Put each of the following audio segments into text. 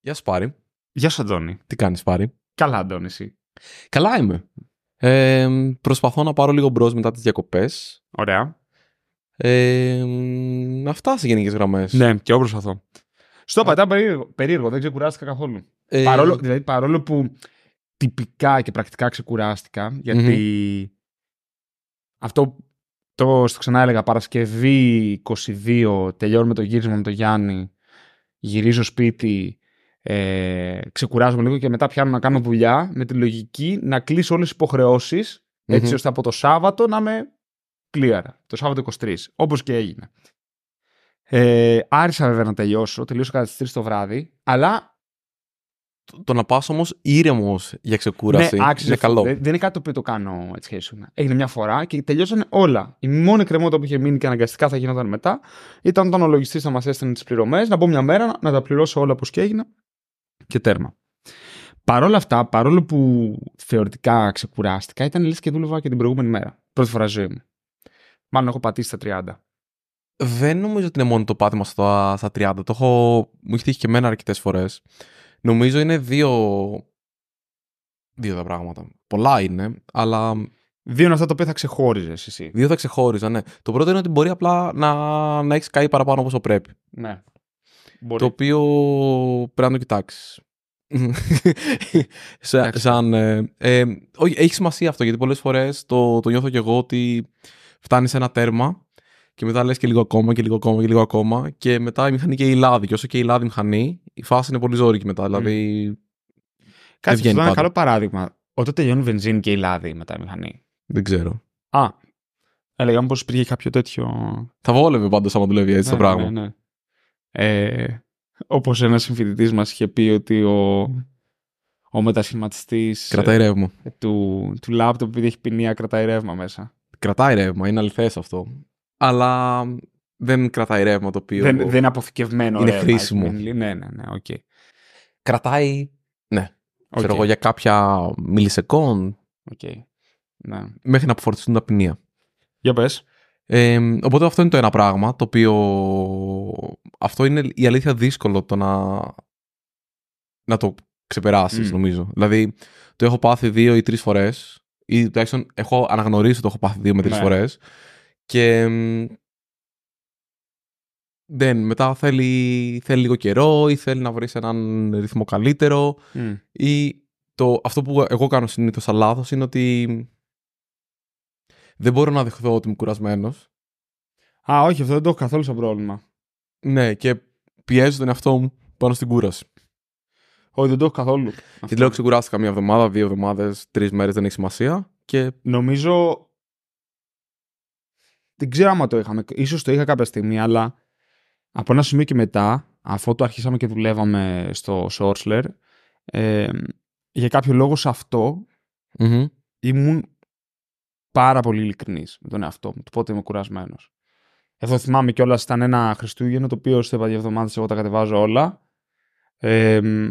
Γεια σου Πάρη. Γεια σου, Αντώνη. Τι κάνεις Πάρη; Καλά, Αντώνη, εσύ. Καλά είμαι. Ε, προσπαθώ να πάρω λίγο μπρος μετά τις διακοπές. Ωραία. Ε, αυτά σε γενικές γραμμές. Ναι, και εγώ προσπαθώ. Στο είπα, ήταν περίεργο, περίεργο, δεν ξεκουράστηκα καθόλου. Ε, Παρόλο, δηλαδή, παρόλο που τυπικά και πρακτικά ξεκουράστηκα, γιατί αυτό το στο ξανά έλεγα Παρασκευή 22, τελειώνουμε το γύρισμα με τον Γιάννη, γυρίζω σπίτι, ε, ξεκουράζομαι λίγο και μετά πιάνω να κάνω δουλειά με τη λογική να κλείσω όλες τις υποχρεώσεις έτσι Μμμ. ώστε από το Σάββατο να είμαι clear. Το Σάββατο 23, όπως και έγινε. Ε, άρισα βέβαια να τελειώσω, τελείωσα κατά τις 3 το βράδυ, αλλά το, το να πας όμως ήρεμος για ξεκούραση ναι, άξιζε είναι αυτό. καλό. Δεν, δεν είναι κάτι το οποίο το κάνω έτσι χέσουνα. Έγινε μια φορά και τελειώσανε όλα. Η μόνη κρεμότητα που είχε μείνει και αναγκαστικά θα γινόταν μετά ήταν όταν ο λογιστής θα μας έστελνε τις πληρωμές, να μπω μια μέρα να τα πληρώσω όλα όπως και έγινα και τέρμα. Παρ' όλα αυτά, παρόλο που θεωρητικά ξεκουράστηκα, ήταν λες και δούλευα και την προηγούμενη μέρα. Πρώτη φορά στη ζωή μου. Μάλλον έχω πατήσει τα 30. Δεν νομίζω ότι είναι μόνο το πάτημα στα, στα 30. Το έχω, μου έχει τύχει και εμένα αρκετές φορές. Νομίζω είναι δύο, δύο τα πράγματα. Πολλά είναι, αλλά Δύο είναι αυτά τα οποία θα ξεχώριζες εσύ. δύο θα ξεχώριζα, ναι. Το πρώτο είναι ότι μπορεί απλά να, να έχεις καεί παραπάνω όπως πρέπει. Ναι. Μπορεί. Το οποίο πρέπει να το κοιτάξεις. Σα- Εντάξει. σαν, ε, ε, όχι, έχει σημασία αυτό γιατί πολλές φορές το, το νιώθω κι εγώ ότι φτάνει σε ένα τέρμα και μετά λες και λίγο ακόμα και λίγο ακόμα και λίγο ακόμα και μετά η μηχανή και η λάδι. Και όσο και η λάδι μηχανή, η φάση είναι πολύ ζώρικη μετά. Δηλαδή. Κάτι βγαίνει αυτό είναι ένα πάντα. καλό παράδειγμα. Όταν τελειώνει η βενζίνη και η λάδι μετά η μηχανή. Δεν ξέρω. Α, έλεγα πω υπήρχε κάποιο τέτοιο. Θα βόλευε πάντως άμα δουλεύει έτσι το Ναι, πράγμα. Ναι, ναι. Ε, όπως ένας συμφοιτητής μας είχε πει ότι ο, ο μετασχηματιστής Κρατάει ρεύμα. ε, του, του λάπτοπ επειδή έχει πηνία κρατάει ρεύμα μέσα. Κρατάει ρεύμα, είναι αληθές αυτό. Αλλά δεν κρατάει ρεύμα το οποίο. Δεν, δεν είναι αποθηκευμένο Είναι ρεύμα. χρήσιμο. έτσι, μην- Ναι, ναι, ναι, οκ. Κρατάει. Ναι, ξέρω Οκ, εγώ για κάποια millisecond οκ. Ναι. μέχρι να αποφορτιστούν τα πηνία. Για πες. Ε, οπότε αυτό είναι το ένα πράγμα, το οποίο αυτό είναι η αλήθεια δύσκολο το να, να το ξεπεράσεις Μμ. νομίζω. Δηλαδή το έχω πάθει δύο ή τρεις φορές ή τουλάχιστον έχω αναγνωρίσει ότι το έχω πάθει δύο με τρεις Ναι. φορές και μ, δεν, μετά θέλει, θέλει λίγο καιρό ή θέλει να βρεις έναν ρυθμό καλύτερο Μμ. ή το, αυτό που εγώ κάνω συνήθως σαν λάθος είναι ότι δεν μπορώ να δεχθώ ότι είμαι κουρασμένος Α, όχι, αυτό δεν το έχω καθόλου σαν πρόβλημα. Ναι, και πιέζω τον εαυτό μου πάνω στην κούραση. Όχι, δεν το έχω καθόλου. Και Αυτό. λέω ξεκουράστηκα μία εβδομάδα, δύο εβδομάδες, τρεις μέρες, δεν έχει σημασία. Και Νομίζω. Δεν ξέρω άμα το είχαμε. Ίσως το είχα κάποια στιγμή, αλλά από ένα σημείο και μετά, αφού το αρχίσαμε και δουλεύαμε στο Sourceler, ε, για κάποιο λόγο σε αυτό Μμμ. ήμουν πάρα πολύ ειλικρινής με τον εαυτό μου, του πότε είμαι κουρασμένος. Εδώ θυμάμαι κιόλας ήταν ένα Χριστούγεννο το οποίο στο είπα δύο εβδομάδε εγώ τα κατεβάζω όλα. Ε, μ,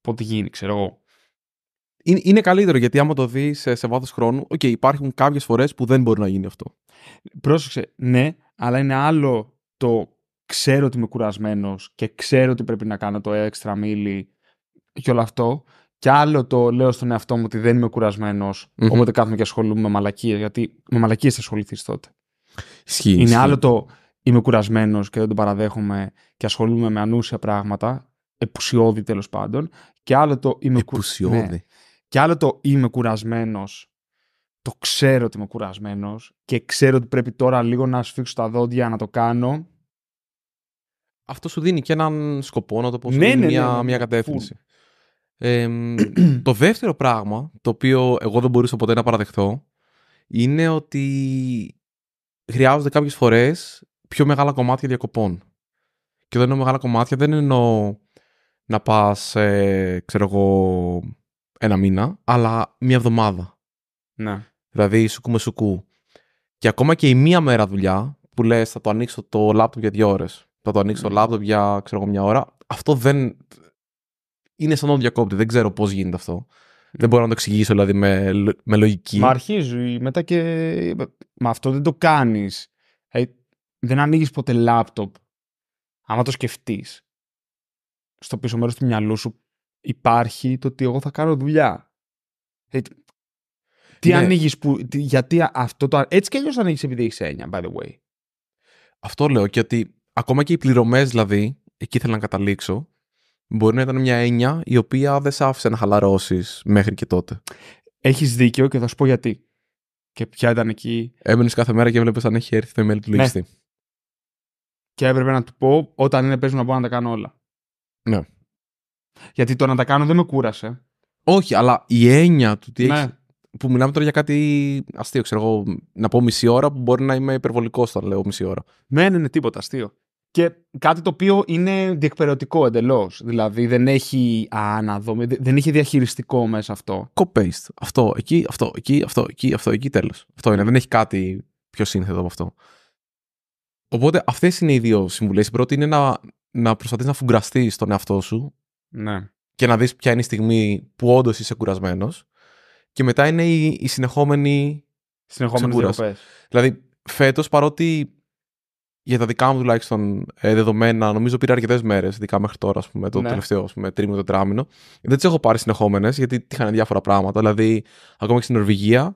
πότε γίνει, ξέρω εγώ. είναι, είναι καλύτερο γιατί άμα το δεις σε, σε βάθος χρόνου, οκ, υπάρχουν κάποιες φορές που δεν μπορεί να γίνει αυτό. Πρόσεξε, ναι, αλλά είναι άλλο το ξέρω ότι είμαι κουρασμένος και ξέρω ότι πρέπει να κάνω το έξτρα μίλι και όλο αυτό. Και άλλο το λέω στον εαυτό μου ότι δεν είμαι κουρασμένος, Μμμ. οπότε κάθομαι και ασχολούμαι με μαλακίες. Γιατί με μαλακίες θα ασχοληθείς τότε. Ισχύει. Είναι ισχύει. άλλο το είμαι κουρασμένος και δεν το παραδέχομαι και ασχολούμαι με ανούσια πράγματα, επουσιώδη τέλος πάντων. Και άλλο το είμαι, κου- Επουσιώδη. ναι. και άλλο το είμαι κουρασμένος. Το ξέρω ότι είμαι κουρασμένος και ξέρω ότι πρέπει τώρα λίγο να σφίξω τα δόντια να το κάνω. Αυτό σου δίνει και έναν σκοπό, να το πω, σου Ναι, δίνει ναι, ναι, μια, ναι, ναι, μια full. κατεύθυνση. Ε, το δεύτερο πράγμα, το οποίο εγώ δεν μπορούσα ποτέ να παραδεχθώ, είναι ότι χρειάζονται κάποιες φορές πιο μεγάλα κομμάτια διακοπών. Και όταν εννοώ μεγάλα κομμάτια δεν εννοώ να πας, ε, ξέρω εγώ, ένα μήνα, αλλά μία εβδομάδα. Ναι. Δηλαδή σουκού με σουκού. Και ακόμα και η μία μέρα δουλειά που λες θα το ανοίξω το λάπτοπ για δύο ώρες. Θα το ανοίξω το Μμμ. λάπτοπ για ξέρω εγώ μια ώρα. Αυτό δεν... Είναι σαν να το διακόπτει. Δεν ξέρω πώς γίνεται αυτό. Δεν μπορώ να το εξηγήσω δηλαδή με, λο- με λογική. Μα αρχίζει μετά και. Μα αυτό δεν το κάνεις. δεν ανοίγεις ποτέ λάπτοπ. Άμα το σκεφτείς. στο πίσω μέρος του μυαλού σου υπάρχει το ότι εγώ θα κάνω δουλειά. Ε, τι Ναι. ανοίγεις που. τι- γιατί αυτό το. Έτσι κι αλλιώς ανοίγεις επειδή έχει έννοια, by the way. Αυτό λέω και ότι ακόμα και οι πληρωμές, δηλαδή, εκεί ήθελα να καταλήξω, μπορεί να ήταν μια έννοια η οποία δεν σ' άφησε να χαλαρώσεις μέχρι και τότε. Έχεις δίκιο και θα σου πω γιατί. Και ποια ήταν εκεί. Έμενες κάθε μέρα και έβλεπες αν έχει έρθει το email του Ναι. λογιστή. Και έπρεπε να του πω όταν είναι παίζουν να μπορώ να τα κάνω όλα. Ναι. Γιατί το να τα κάνω δεν με κούρασε. Όχι, αλλά η έννοια του τι Ναι. έχεις- Που μιλάμε τώρα για κάτι αστείο, ξέρω εγώ. Να πω μισή ώρα που μπορεί να είμαι υπερβολικός όταν λέω μισή ώρα. Ναι, ναι, ναι, τίποτα αστείο. Και κάτι το οποίο είναι διεκπαιρεωτικό εντελώς. Δηλαδή δεν έχει. Α, να δω, δεν δεν είχε διαχειριστικό μέσα αυτό. Copy-paste. Αυτό, εκεί, αυτό, εκεί, αυτό, εκεί, αυτό, εκεί, τέλος. Αυτό είναι. Δεν έχει κάτι πιο σύνθετο από αυτό. Οπότε αυτές είναι οι δύο συμβουλές. Η πρώτη είναι να, να προσπαθείς να φουγκραστείς τον εαυτό σου Ναι. και να δεις ποια είναι η στιγμή που όντως είσαι κουρασμένος. Και μετά είναι η, η συνεχόμενη. Συνεχόμενες Ξεκούρασε. διακοπές. Δηλαδή, φέτος παρότι για τα δικά μου τουλάχιστον ε, δεδομένα, νομίζω πήρα αρκετές μέρες, ειδικά μέχρι τώρα, ας πούμε, το Ναι. τελευταίο ας πούμε, τρίμηνο, τετράμινο. Δεν τις έχω πάρει συνεχόμενες, γιατί είχαν διάφορα πράγματα. Δηλαδή, ακόμα και στην Νορβηγία,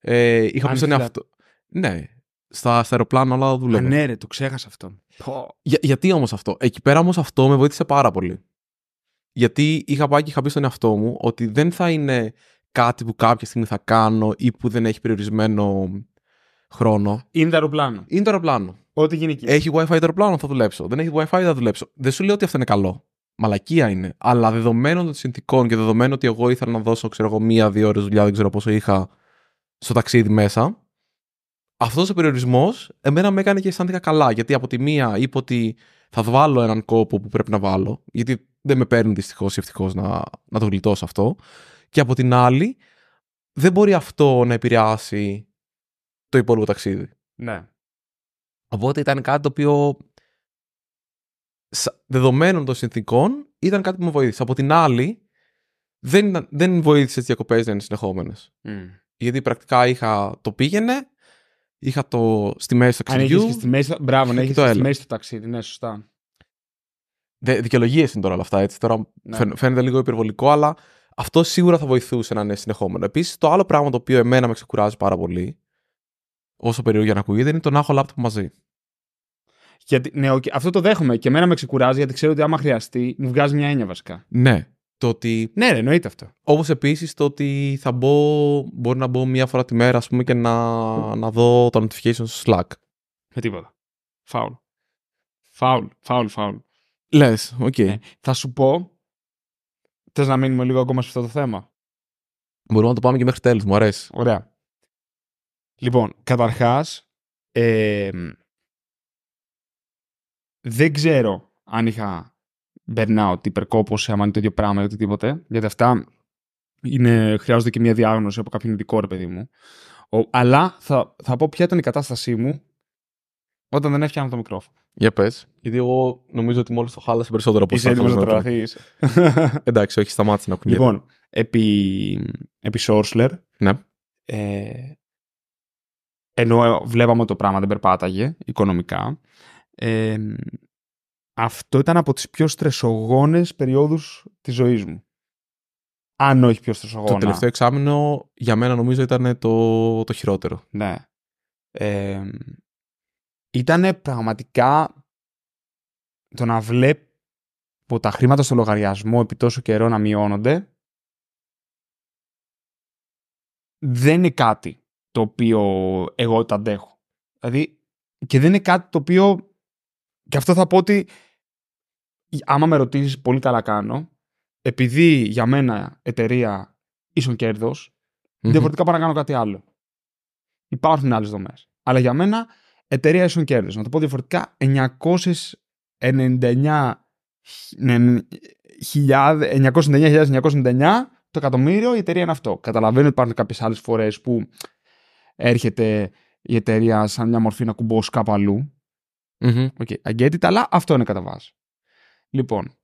ε, είχα πει στον Άνοιξε εαυτό. Ναι, στα, στα αεροπλάνα όλα Α, δούλευαν. ναι, ρε, το ξέχασα αυτόν. Πω. Για, γιατί όμως αυτό; Εκεί πέρα όμως αυτό με βοήθησε πάρα πολύ. Γιατί είχα πάει και είχα πει στον εαυτό μου ότι δεν θα είναι κάτι που κάποια στιγμή θα κάνω ή που δεν έχει περιορισμένο χρόνο. Είναι το αεροπλάνο. Είναι το αεροπλάνο. Ό,τι γίνει εκεί. Έχει WiFi το αεροπλάνο, θα δουλέψω. Δεν έχει WiFi, θα δουλέψω. Δεν σου λέω ότι αυτό είναι καλό. Μαλακία είναι. Αλλά δεδομένων των συνθηκών και δεδομένου ότι εγώ ήθελα να δώσω, ξέρω εγώ, μία-δύο ώρες δουλειά, δεν ξέρω πόσο είχα στο ταξίδι μέσα. Αυτός ο περιορισμός εμένα με έκανε και αισθάνθηκα καλά. Γιατί από τη μία είπα ότι θα βάλω έναν κόπο που πρέπει να βάλω. Γιατί δεν με παίρνει δυστυχώς ή ευτυχώς να, να το γλιτώσω αυτό. Και από την άλλη, δεν μπορεί αυτό να επηρεάσει το υπόλοιπο ταξίδι. Ναι. Οπότε ήταν κάτι το οποίο σα- δεδομένων των συνθήκων ήταν κάτι που με βοήθησε. Από την άλλη, δεν, ήταν- δεν βοήθησες τι διακοπές να είναι συνεχόμενες. Mm. Γιατί πρακτικά είχα το πήγαινε, είχα το στη μέση του Αν ταξιδιού. έχει και στη μέση. Μπράβο, να και έχεις το και στη έλα. μέση του ταξίδι. Ναι, σωστά. Δικαιολογίες είναι τώρα όλα αυτά. Έτσι. Τώρα Ναι. φαίν- φαίνεται λίγο υπερβολικό, αλλά αυτό σίγουρα θα βοηθούσε να είναι συνεχόμενο. Επίσης, το άλλο πράγμα το οποίο εμένα με ξεκουράζει πάρα πολύ, όσο περίεργο για να ακούγεται, είναι το να έχω λάπτοπ μαζί. Γιατί, ναι, οκ, αυτό το δέχομαι και εμένα με ξεκουράζει γιατί ξέρω ότι άμα χρειαστεί μου βγάζει μια έννοια βασικά. Ναι. Το ότι Ναι, ρε, εννοείται αυτό. Όπως επίσης το ότι θα μπω, μπορεί να μπω μία φορά τη μέρα ας πούμε, και να, να δω τα notifications στο Slack. Με τίποτα. Φάουλ. Φάουλ, φάουλ, φάουλ. Λες, οκ. Ναι. Θα σου πω. Θες να μείνουμε λίγο ακόμα σε αυτό το θέμα; Μπορούμε να το πάμε και μέχρι τέλους, μου αρέσει. Ωραία. Λοιπόν, καταρχάς, ε, δεν ξέρω αν είχα burnout, υπερκόπωση, άμα είναι το ίδιο πράγμα ή οτιδήποτε, γιατί αυτά είναι, χρειάζονται και μια διάγνωση από κάποιον ειδικό, ρε παιδί μου. Ο, αλλά θα, θα πω ποια ήταν η κατάστασή μου όταν δεν έφτιανα το μικρόφωνο. Για πες. Γιατί εγώ νομίζω ότι μόλις το χάλασε περισσότερο από Είσαι εσάς, έτοιμος να θέλω πω. τρελαθείς. Εντάξει, όχι, σταμάτησε να ακούγεται. λοιπόν, επί, επί Sourceler, Ναι. Ε, ενώ βλέπαμε ότι το πράγμα δεν περπάταγε οικονομικά. Ε, αυτό ήταν από τις πιο στρεσογόνες περιόδους της ζωής μου. Αν όχι πιο στρεσογόνα. Το τελευταίο εξάμεινο για μένα νομίζω ήταν το, το χειρότερο. Ναι. Ε, ήταν πραγματικά το να βλέπω τα χρήματα στο λογαριασμό επί τόσο καιρό να μειώνονται δεν είναι κάτι το οποίο εγώ το αντέχω. Δηλαδή, και δεν είναι κάτι το οποίο και αυτό θα πω ότι άμα με ρωτήσεις πολύ καλά κάνω επειδή για μένα εταιρεία ίσον κέρδος Μμμ. διαφορετικά πάω να κάνω κάτι άλλο. Υπάρχουν άλλες δομές. Αλλά για μένα, εταιρεία ίσον κέρδος. Να το πω διαφορετικά, 999 ναι, χιλιάδε- 999.999 το εκατομμύριο η εταιρεία είναι αυτό. Καταλαβαίνω ότι υπάρχουν κάποιες άλλες φορές που έρχεται η εταιρεία σαν μια μορφή να κουμπώσει κάπου αλλού. Μμμ. Okay, I get it, αλλά αυτό είναι κατά βάση. Λοιπόν.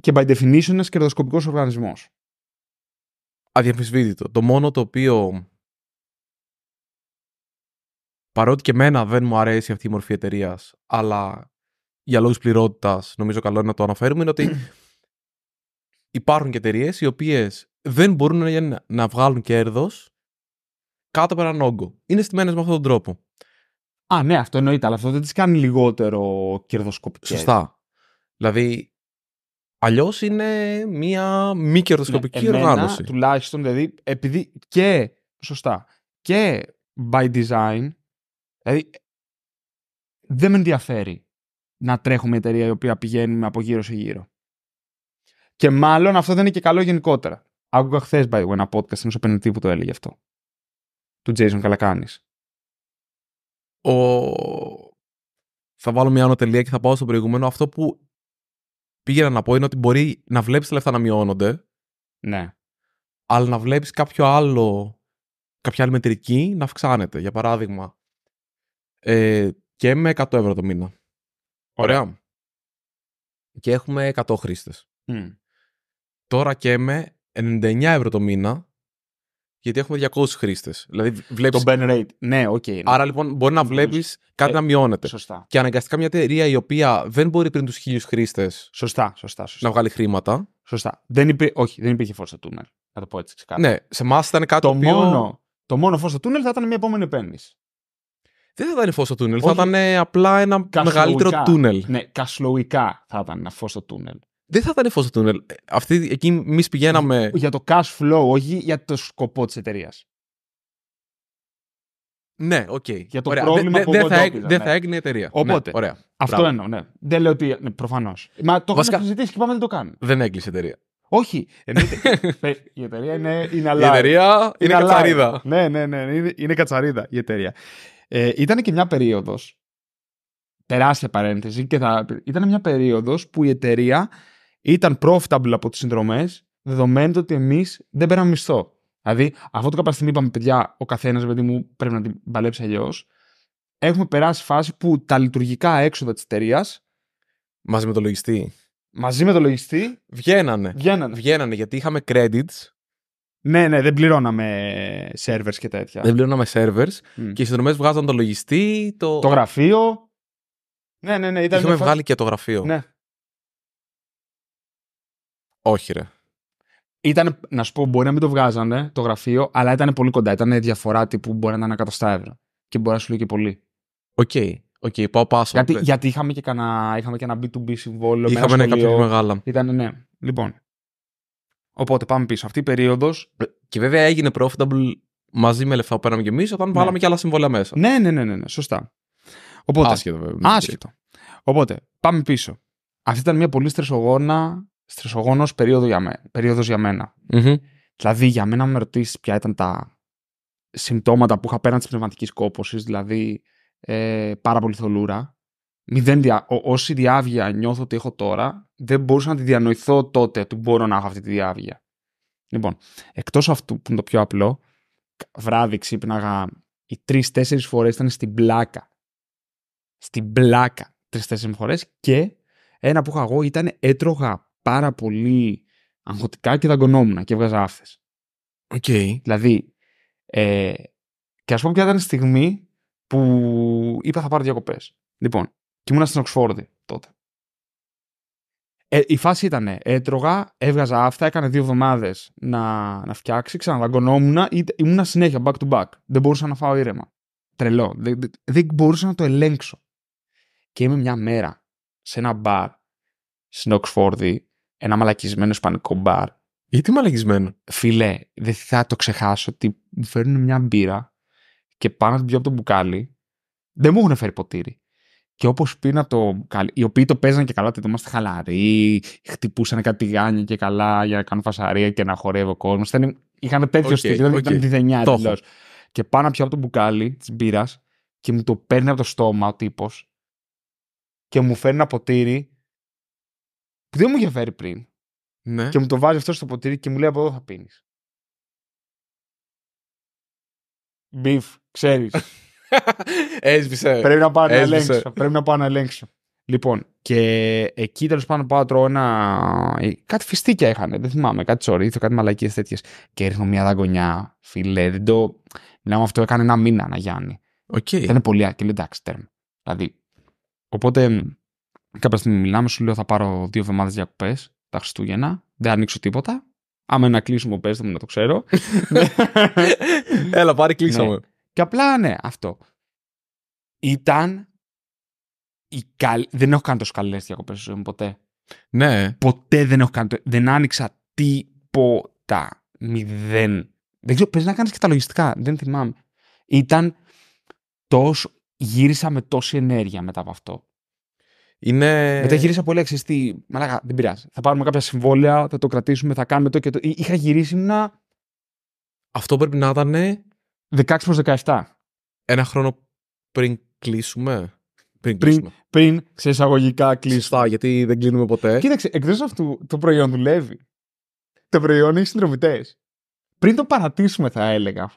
Και by definition είναι κερδοσκοπικός οργανισμός. Αδιαμφισβήτητο. Το μόνο το οποίο. Παρότι και εμένα δεν μου αρέσει αυτή η μορφή εταιρείας, αλλά για λόγους πληρότητας νομίζω καλό είναι να το αναφέρουμε είναι ότι υπάρχουν και εταιρείες οι οποίες δεν μπορούν να, να βγάλουν κέρδος κάτω από έναν όγκο. Είναι στημένες με αυτόν τον τρόπο. Α, ναι, αυτό εννοείται, αλλά αυτό δεν τις κάνει λιγότερο κερδοσκοπικές. Σωστά. Δηλαδή, αλλιώς είναι μία μη κερδοσκοπική ναι, εμένα, οργάνωση. Τουλάχιστον, δηλαδή, επειδή και. Σωστά. Και by design, δηλαδή, δεν με ενδιαφέρει να τρέχω μια εταιρεία η οποία πηγαίνει από γύρω σε γύρω. Και μάλλον αυτό δεν είναι και καλό γενικότερα. Άκουγα χθες, by the way, ένα podcast ενό επενδυτής που το έλεγε αυτό. Του Jason Καλακάνης. Ο... Θα βάλω μια ανωτελεία και θα πάω στο προηγούμενο. Αυτό που πήγαινα να πω είναι ότι μπορεί να βλέπεις τα λεφτά να μειώνονται. Ναι. Αλλά να βλέπεις κάποιο άλλο, κάποια άλλη μετρική να αυξάνεται. Για παράδειγμα, ε, και με 100 ευρώ το μήνα. Ωραία. Και έχουμε 100 χρήστες. Mm. Τώρα και με 99 ευρώ το μήνα, γιατί έχουμε 200 χρήστες. Δηλαδή, βλέπεις... Το burn rate. Ναι, οκ. Okay, ναι. Άρα λοιπόν μπορεί να βλέπεις κάτι Ε, να μειώνεται. Σωστά. Και αναγκαστικά μια εταιρεία η οποία δεν μπορεί πριν τους χίλιους χρήστες Σωστά, σωστά, σωστά. να βγάλει χρήματα. σωστά. Δεν υπή... Όχι, δεν υπήρχε φως στο τούνελ. Να το πω έτσι ξεκάθαρα. Ναι, σε εμάς ήταν κάτι το, το οποίο. μόνο, το μόνο φως στο τούνελ θα ήταν μια επόμενη επένδυση. Δεν θα ήταν φως στο τούνελ, Όχι. θα ήταν απλά ένα Cash flow ικά. μεγαλύτερο τούνελ. Ναι, cash flow ικά θα ήταν ένα φως στο τούνελ. Δεν θα ήταν φως στο τούνελ. Ε, Αυτή, εκεί εμείς πηγαίναμε. Για το cash flow, όχι για το σκοπό της εταιρείας. ναι, οκ. Για το Ωραία. πρόβλημα Δεν- που δεν εγώ θα, έγ- εντόπιζα, δεν ναι. θα έγινε η εταιρεία. Οπότε, Ναι, ωραία. Αυτό Μπράβο. εννοώ, ναι. Δεν λέω ότι. Ναι, Προφανώς. Μα το Βασικά- είχαμε συζητήσει και πάμε δεν το κάνουν. Δεν έκλεισε η εταιρεία. Όχι. Εννοείται. Πε- η εταιρεία είναι, είναι alive. Η εταιρεία είναι alive. κατσαρίδα. Ναι, ναι, ναι. Είναι, είναι κατσαρίδα η εταιρεία. Ε, ήταν και μια περίοδο. Τεράστια παρένθεση. Και θα, ήταν μια περίοδος που η εταιρεία ήταν profitable από τις συνδρομές, δεδομένου ότι εμείς δεν πέραμε μισθό. Δηλαδή, αυτό το κάποια στιγμή είπαμε, παιδιά, ο καθένας, παιδί μου, πρέπει να την παλέψει αλλιώς. Έχουμε περάσει φάση που τα λειτουργικά έξοδα της εταιρείας Μαζί με το λογιστή. μαζί με το λογιστή Βγαίνανε. βγαίνανε. Βγαίνανε γιατί είχαμε credits, Ναι, ναι, δεν πληρώναμε servers και τέτοια. δεν πληρώναμε servers Μμ. και οι συνδρομές βγάζαν το λογιστή. Το, Το γραφείο. Ναι, ναι, ναι. Ήταν Είχαμε μια φάση- βγάλει και το γραφείο. Ναι. Όχι, ρε. Ήταν, να σου πω, μπορεί να μην το βγάζανε το γραφείο, αλλά ήταν πολύ κοντά. Ήταν διαφορά τύπου μπορεί να ήταν εκατοστά ευρώ. Και μπορεί να σου λέει και πολύ. Οκ. Οκ, πάω πάσο. Γιατί, Πες. γιατί είχαμε, και κανένα, είχαμε και ένα B2B συμβόλαιο. με ένα Είχαμε ναι, κάποια σχολείο. πιο μεγάλα. Ήταν, ναι. Λοιπόν. Οπότε πάμε πίσω. Αυτή η περίοδο. Και βέβαια έγινε profitable μαζί με λεφτά που παίρναμε κι εμείς όταν Ναι. βάλαμε και άλλα συμβόλαια μέσα. Ναι, ναι, ναι, ναι, ναι, σωστά. Οπότε, Άσχετο βέβαια. Άσχετο. Οπότε, πάμε πίσω. Αυτή ήταν μια πολύ στρεσογόνα, στρεσογόνος περίοδο για μέ, περίοδος για μένα. Μμμ. Δηλαδή, για μένα, αν με ρωτήσεις ποια ήταν τα συμπτώματα που είχα πέραν τη πνευματική κόπωση, δηλαδή ε, πάρα πολύ θολούρα. Μηδέν δια... Ό, όση διάβγεια νιώθω ότι έχω τώρα, δεν μπορούσα να τη διανοηθώ τότε ότι μπορώ να έχω αυτή τη διάβγεια. Λοιπόν, εκτός αυτού που είναι το πιο απλό, βράδυ ξύπναγα τρεις-τέσσερις φορές ήταν στην πλάκα. Στην πλάκα τρεις-τέσσερις φορές και ένα που είχα εγώ ήταν έτρωγα πάρα πολύ αγχωτικά και δαγκωνόμουν και έβγαζα άφθες. Οκ. Δηλαδή, ε, και ας πούμε ποια ήταν η στιγμή που είπα θα πάρω διακοπές. Λοιπόν, και ήμουν στην Οξφόρδη τότε. Ε, η φάση ήταν, έτρωγα, έβγαζα αυτά, έκανε δύο εβδομάδες να, να φτιάξει, ξαναδαγκωνόμουν, ή- ήμουν συνέχεια back to back. Δεν μπορούσα να φάω ήρεμα. Τρελό. Δεν, δεν, δεν μπορούσα να το ελέγξω. Και είμαι μια μέρα σε ένα μπαρ στην Οξφόρδη, ένα μαλακισμένο ισπανικό μπαρ, Γιατί μαλακισμένο; Φίλε, δεν θα το ξεχάσω ότι μου φέρνουν μια μπύρα και πάω να την πιω από το μπουκάλι. Δεν μου έχουν φέρει ποτήρι. Και όπως πίνω το μπουκάλι, οι οποίοι το παίζαν και καλά, ότι είμαστε χαλαροί, χτυπούσαν κάτι τηγάνια και καλά για να κάνουν φασαρία και να χορεύει ο κόσμος. Είχαν τέτοιο Οκ, στυλ, δηλαδή οκ. ήταν δηθενιά Το έχω. εντελώς. Και πάω να πιω από το μπουκάλι της μπύρας και μου το παίρνει από το στόμα ο τύπος και μου φέρνει ένα ποτήρι που δεν μου είχε φέρει πριν. Ναι. Και μου το βάζει αυτό στο ποτήρι και μου λέει από εδώ θα πίνεις. Μπιφ, ξέρεις. Έσβησε. Πρέπει να πάω να Έσβησε. ελέγξω. Πρέπει να πάω να ελέγξω. Λοιπόν, και εκεί τέλος πάντων πάω να τρώω ένα. ε, Κάτι φιστίκια είχαν, δεν θυμάμαι, κάτι τσορίθο, κάτι μαλακίες τέτοιες. Και ρίχνω μια δαγκωνιά, φίλε. Δεν το. Μιλάμε αυτό, έκανε ένα μήνα να γιάνει. Οκ. Ήταν πολύ άκρη, λέω εντάξει, τέρμα. Δηλαδή. Οπότε. Μ, Κάποια στιγμή μιλάμε, σου λέω θα πάρω δύο εβδομάδες διακοπέ τα Χριστούγεννα. Δεν ανοίξω τίποτα. Άμα είναι να κλείσουμε, πέστε μου να το ξέρω. Έλα, πάρει κλείσαμε. Ναι. Και απλά ναι, αυτό. Ήταν. Η καλ... Δεν έχω κάνει τόσο καλές διακοπές στη ζωή μου ποτέ. Ναι. Ποτέ δεν έχω κάνει. το- Δεν άνοιξα τίποτα. Μηδέν. Δεν ξέρω, παίζει να κάνεις και τα λογιστικά. Δεν θυμάμαι. Ήταν τόσο. Γύρισα με τόση ενέργεια μετά από αυτό. Είναι. Μετά γύρισα πολύ εξή. Τι... Μαλάκα, δεν πειράζει. Θα πάρουμε κάποια συμβόλαια, θα το κρατήσουμε, θα κάνουμε το και το. Εί- Είχα γυρίσει ήμουνα Αυτό πρέπει να ήταν 16 προς 17. ένα χρόνο πριν κλείσουμε; Πριν Πριν- κλείσουμε. Πριν σε εισαγωγικά κλείσουμε. Σωστά, γιατί δεν κλείνουμε ποτέ. Κοίταξε, εκτός αυτού το προϊόν δουλεύει. Το προϊόν έχει συνδρομητέ. Πριν το παρατήσουμε, θα έλεγα.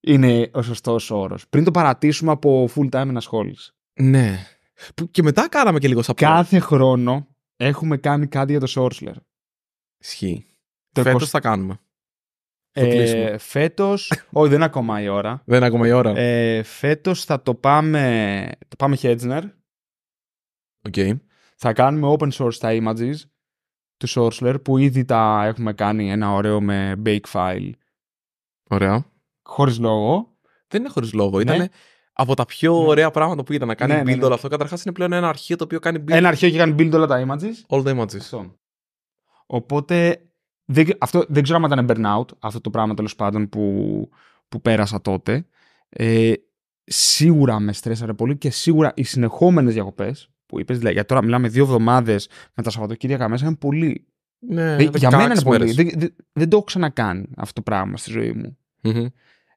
Είναι ο σωστός όρος. Πριν το παρατήσουμε από full time ενασχόληση. Ναι. Που και μετά κάναμε και λίγο support. Κάθε χρόνο έχουμε κάνει κάτι για το Sourceler. Ισχύει. Το Φέτος 20 θα κάνουμε. Το κλείσουμε. Ε, Φέτο. όχι, δεν είναι ακόμα η ώρα. Δεν είναι ακόμα η ώρα. Ε, Φέτος θα το πάμε. Το πάμε Hedgener. Οκ. Θα κάνουμε open source τα images του SourceLair που ήδη τα έχουμε κάνει ένα ωραίο με bake file. Ωραία. Χωρίς λόγο. Δεν είναι χωρίς λόγο. Ναι. Ήταν από τα πιο Ναι. ωραία πράγματα που ήταν να κάνει Ναι, ναι, build ναι. όλο αυτό. Καταρχάς είναι πλέον ένα αρχείο το οποίο κάνει build Ένα αρχείο έχει κάνει build όλα τα images. all the images. Αυτό. Οπότε δεν, αυτό, δεν ξέρω αν ήταν burnout αυτό το πράγμα τέλος πάντων που, που πέρασα τότε. Ε, σίγουρα με στρέσαρε πολύ και σίγουρα οι συνεχόμενες διακοπές που είπες, δηλαδή, γιατί τώρα μιλάμε δύο εβδομάδες με τα Σαββατοκύριακα μέσα, είναι πολύ. Ναι, Ε, για μένα είναι 16 πολύ. μέρες. Δεν, δεν, δεν το έχω ξανακάνει αυτό το πράγμα στη ζωή μου. Μμμ.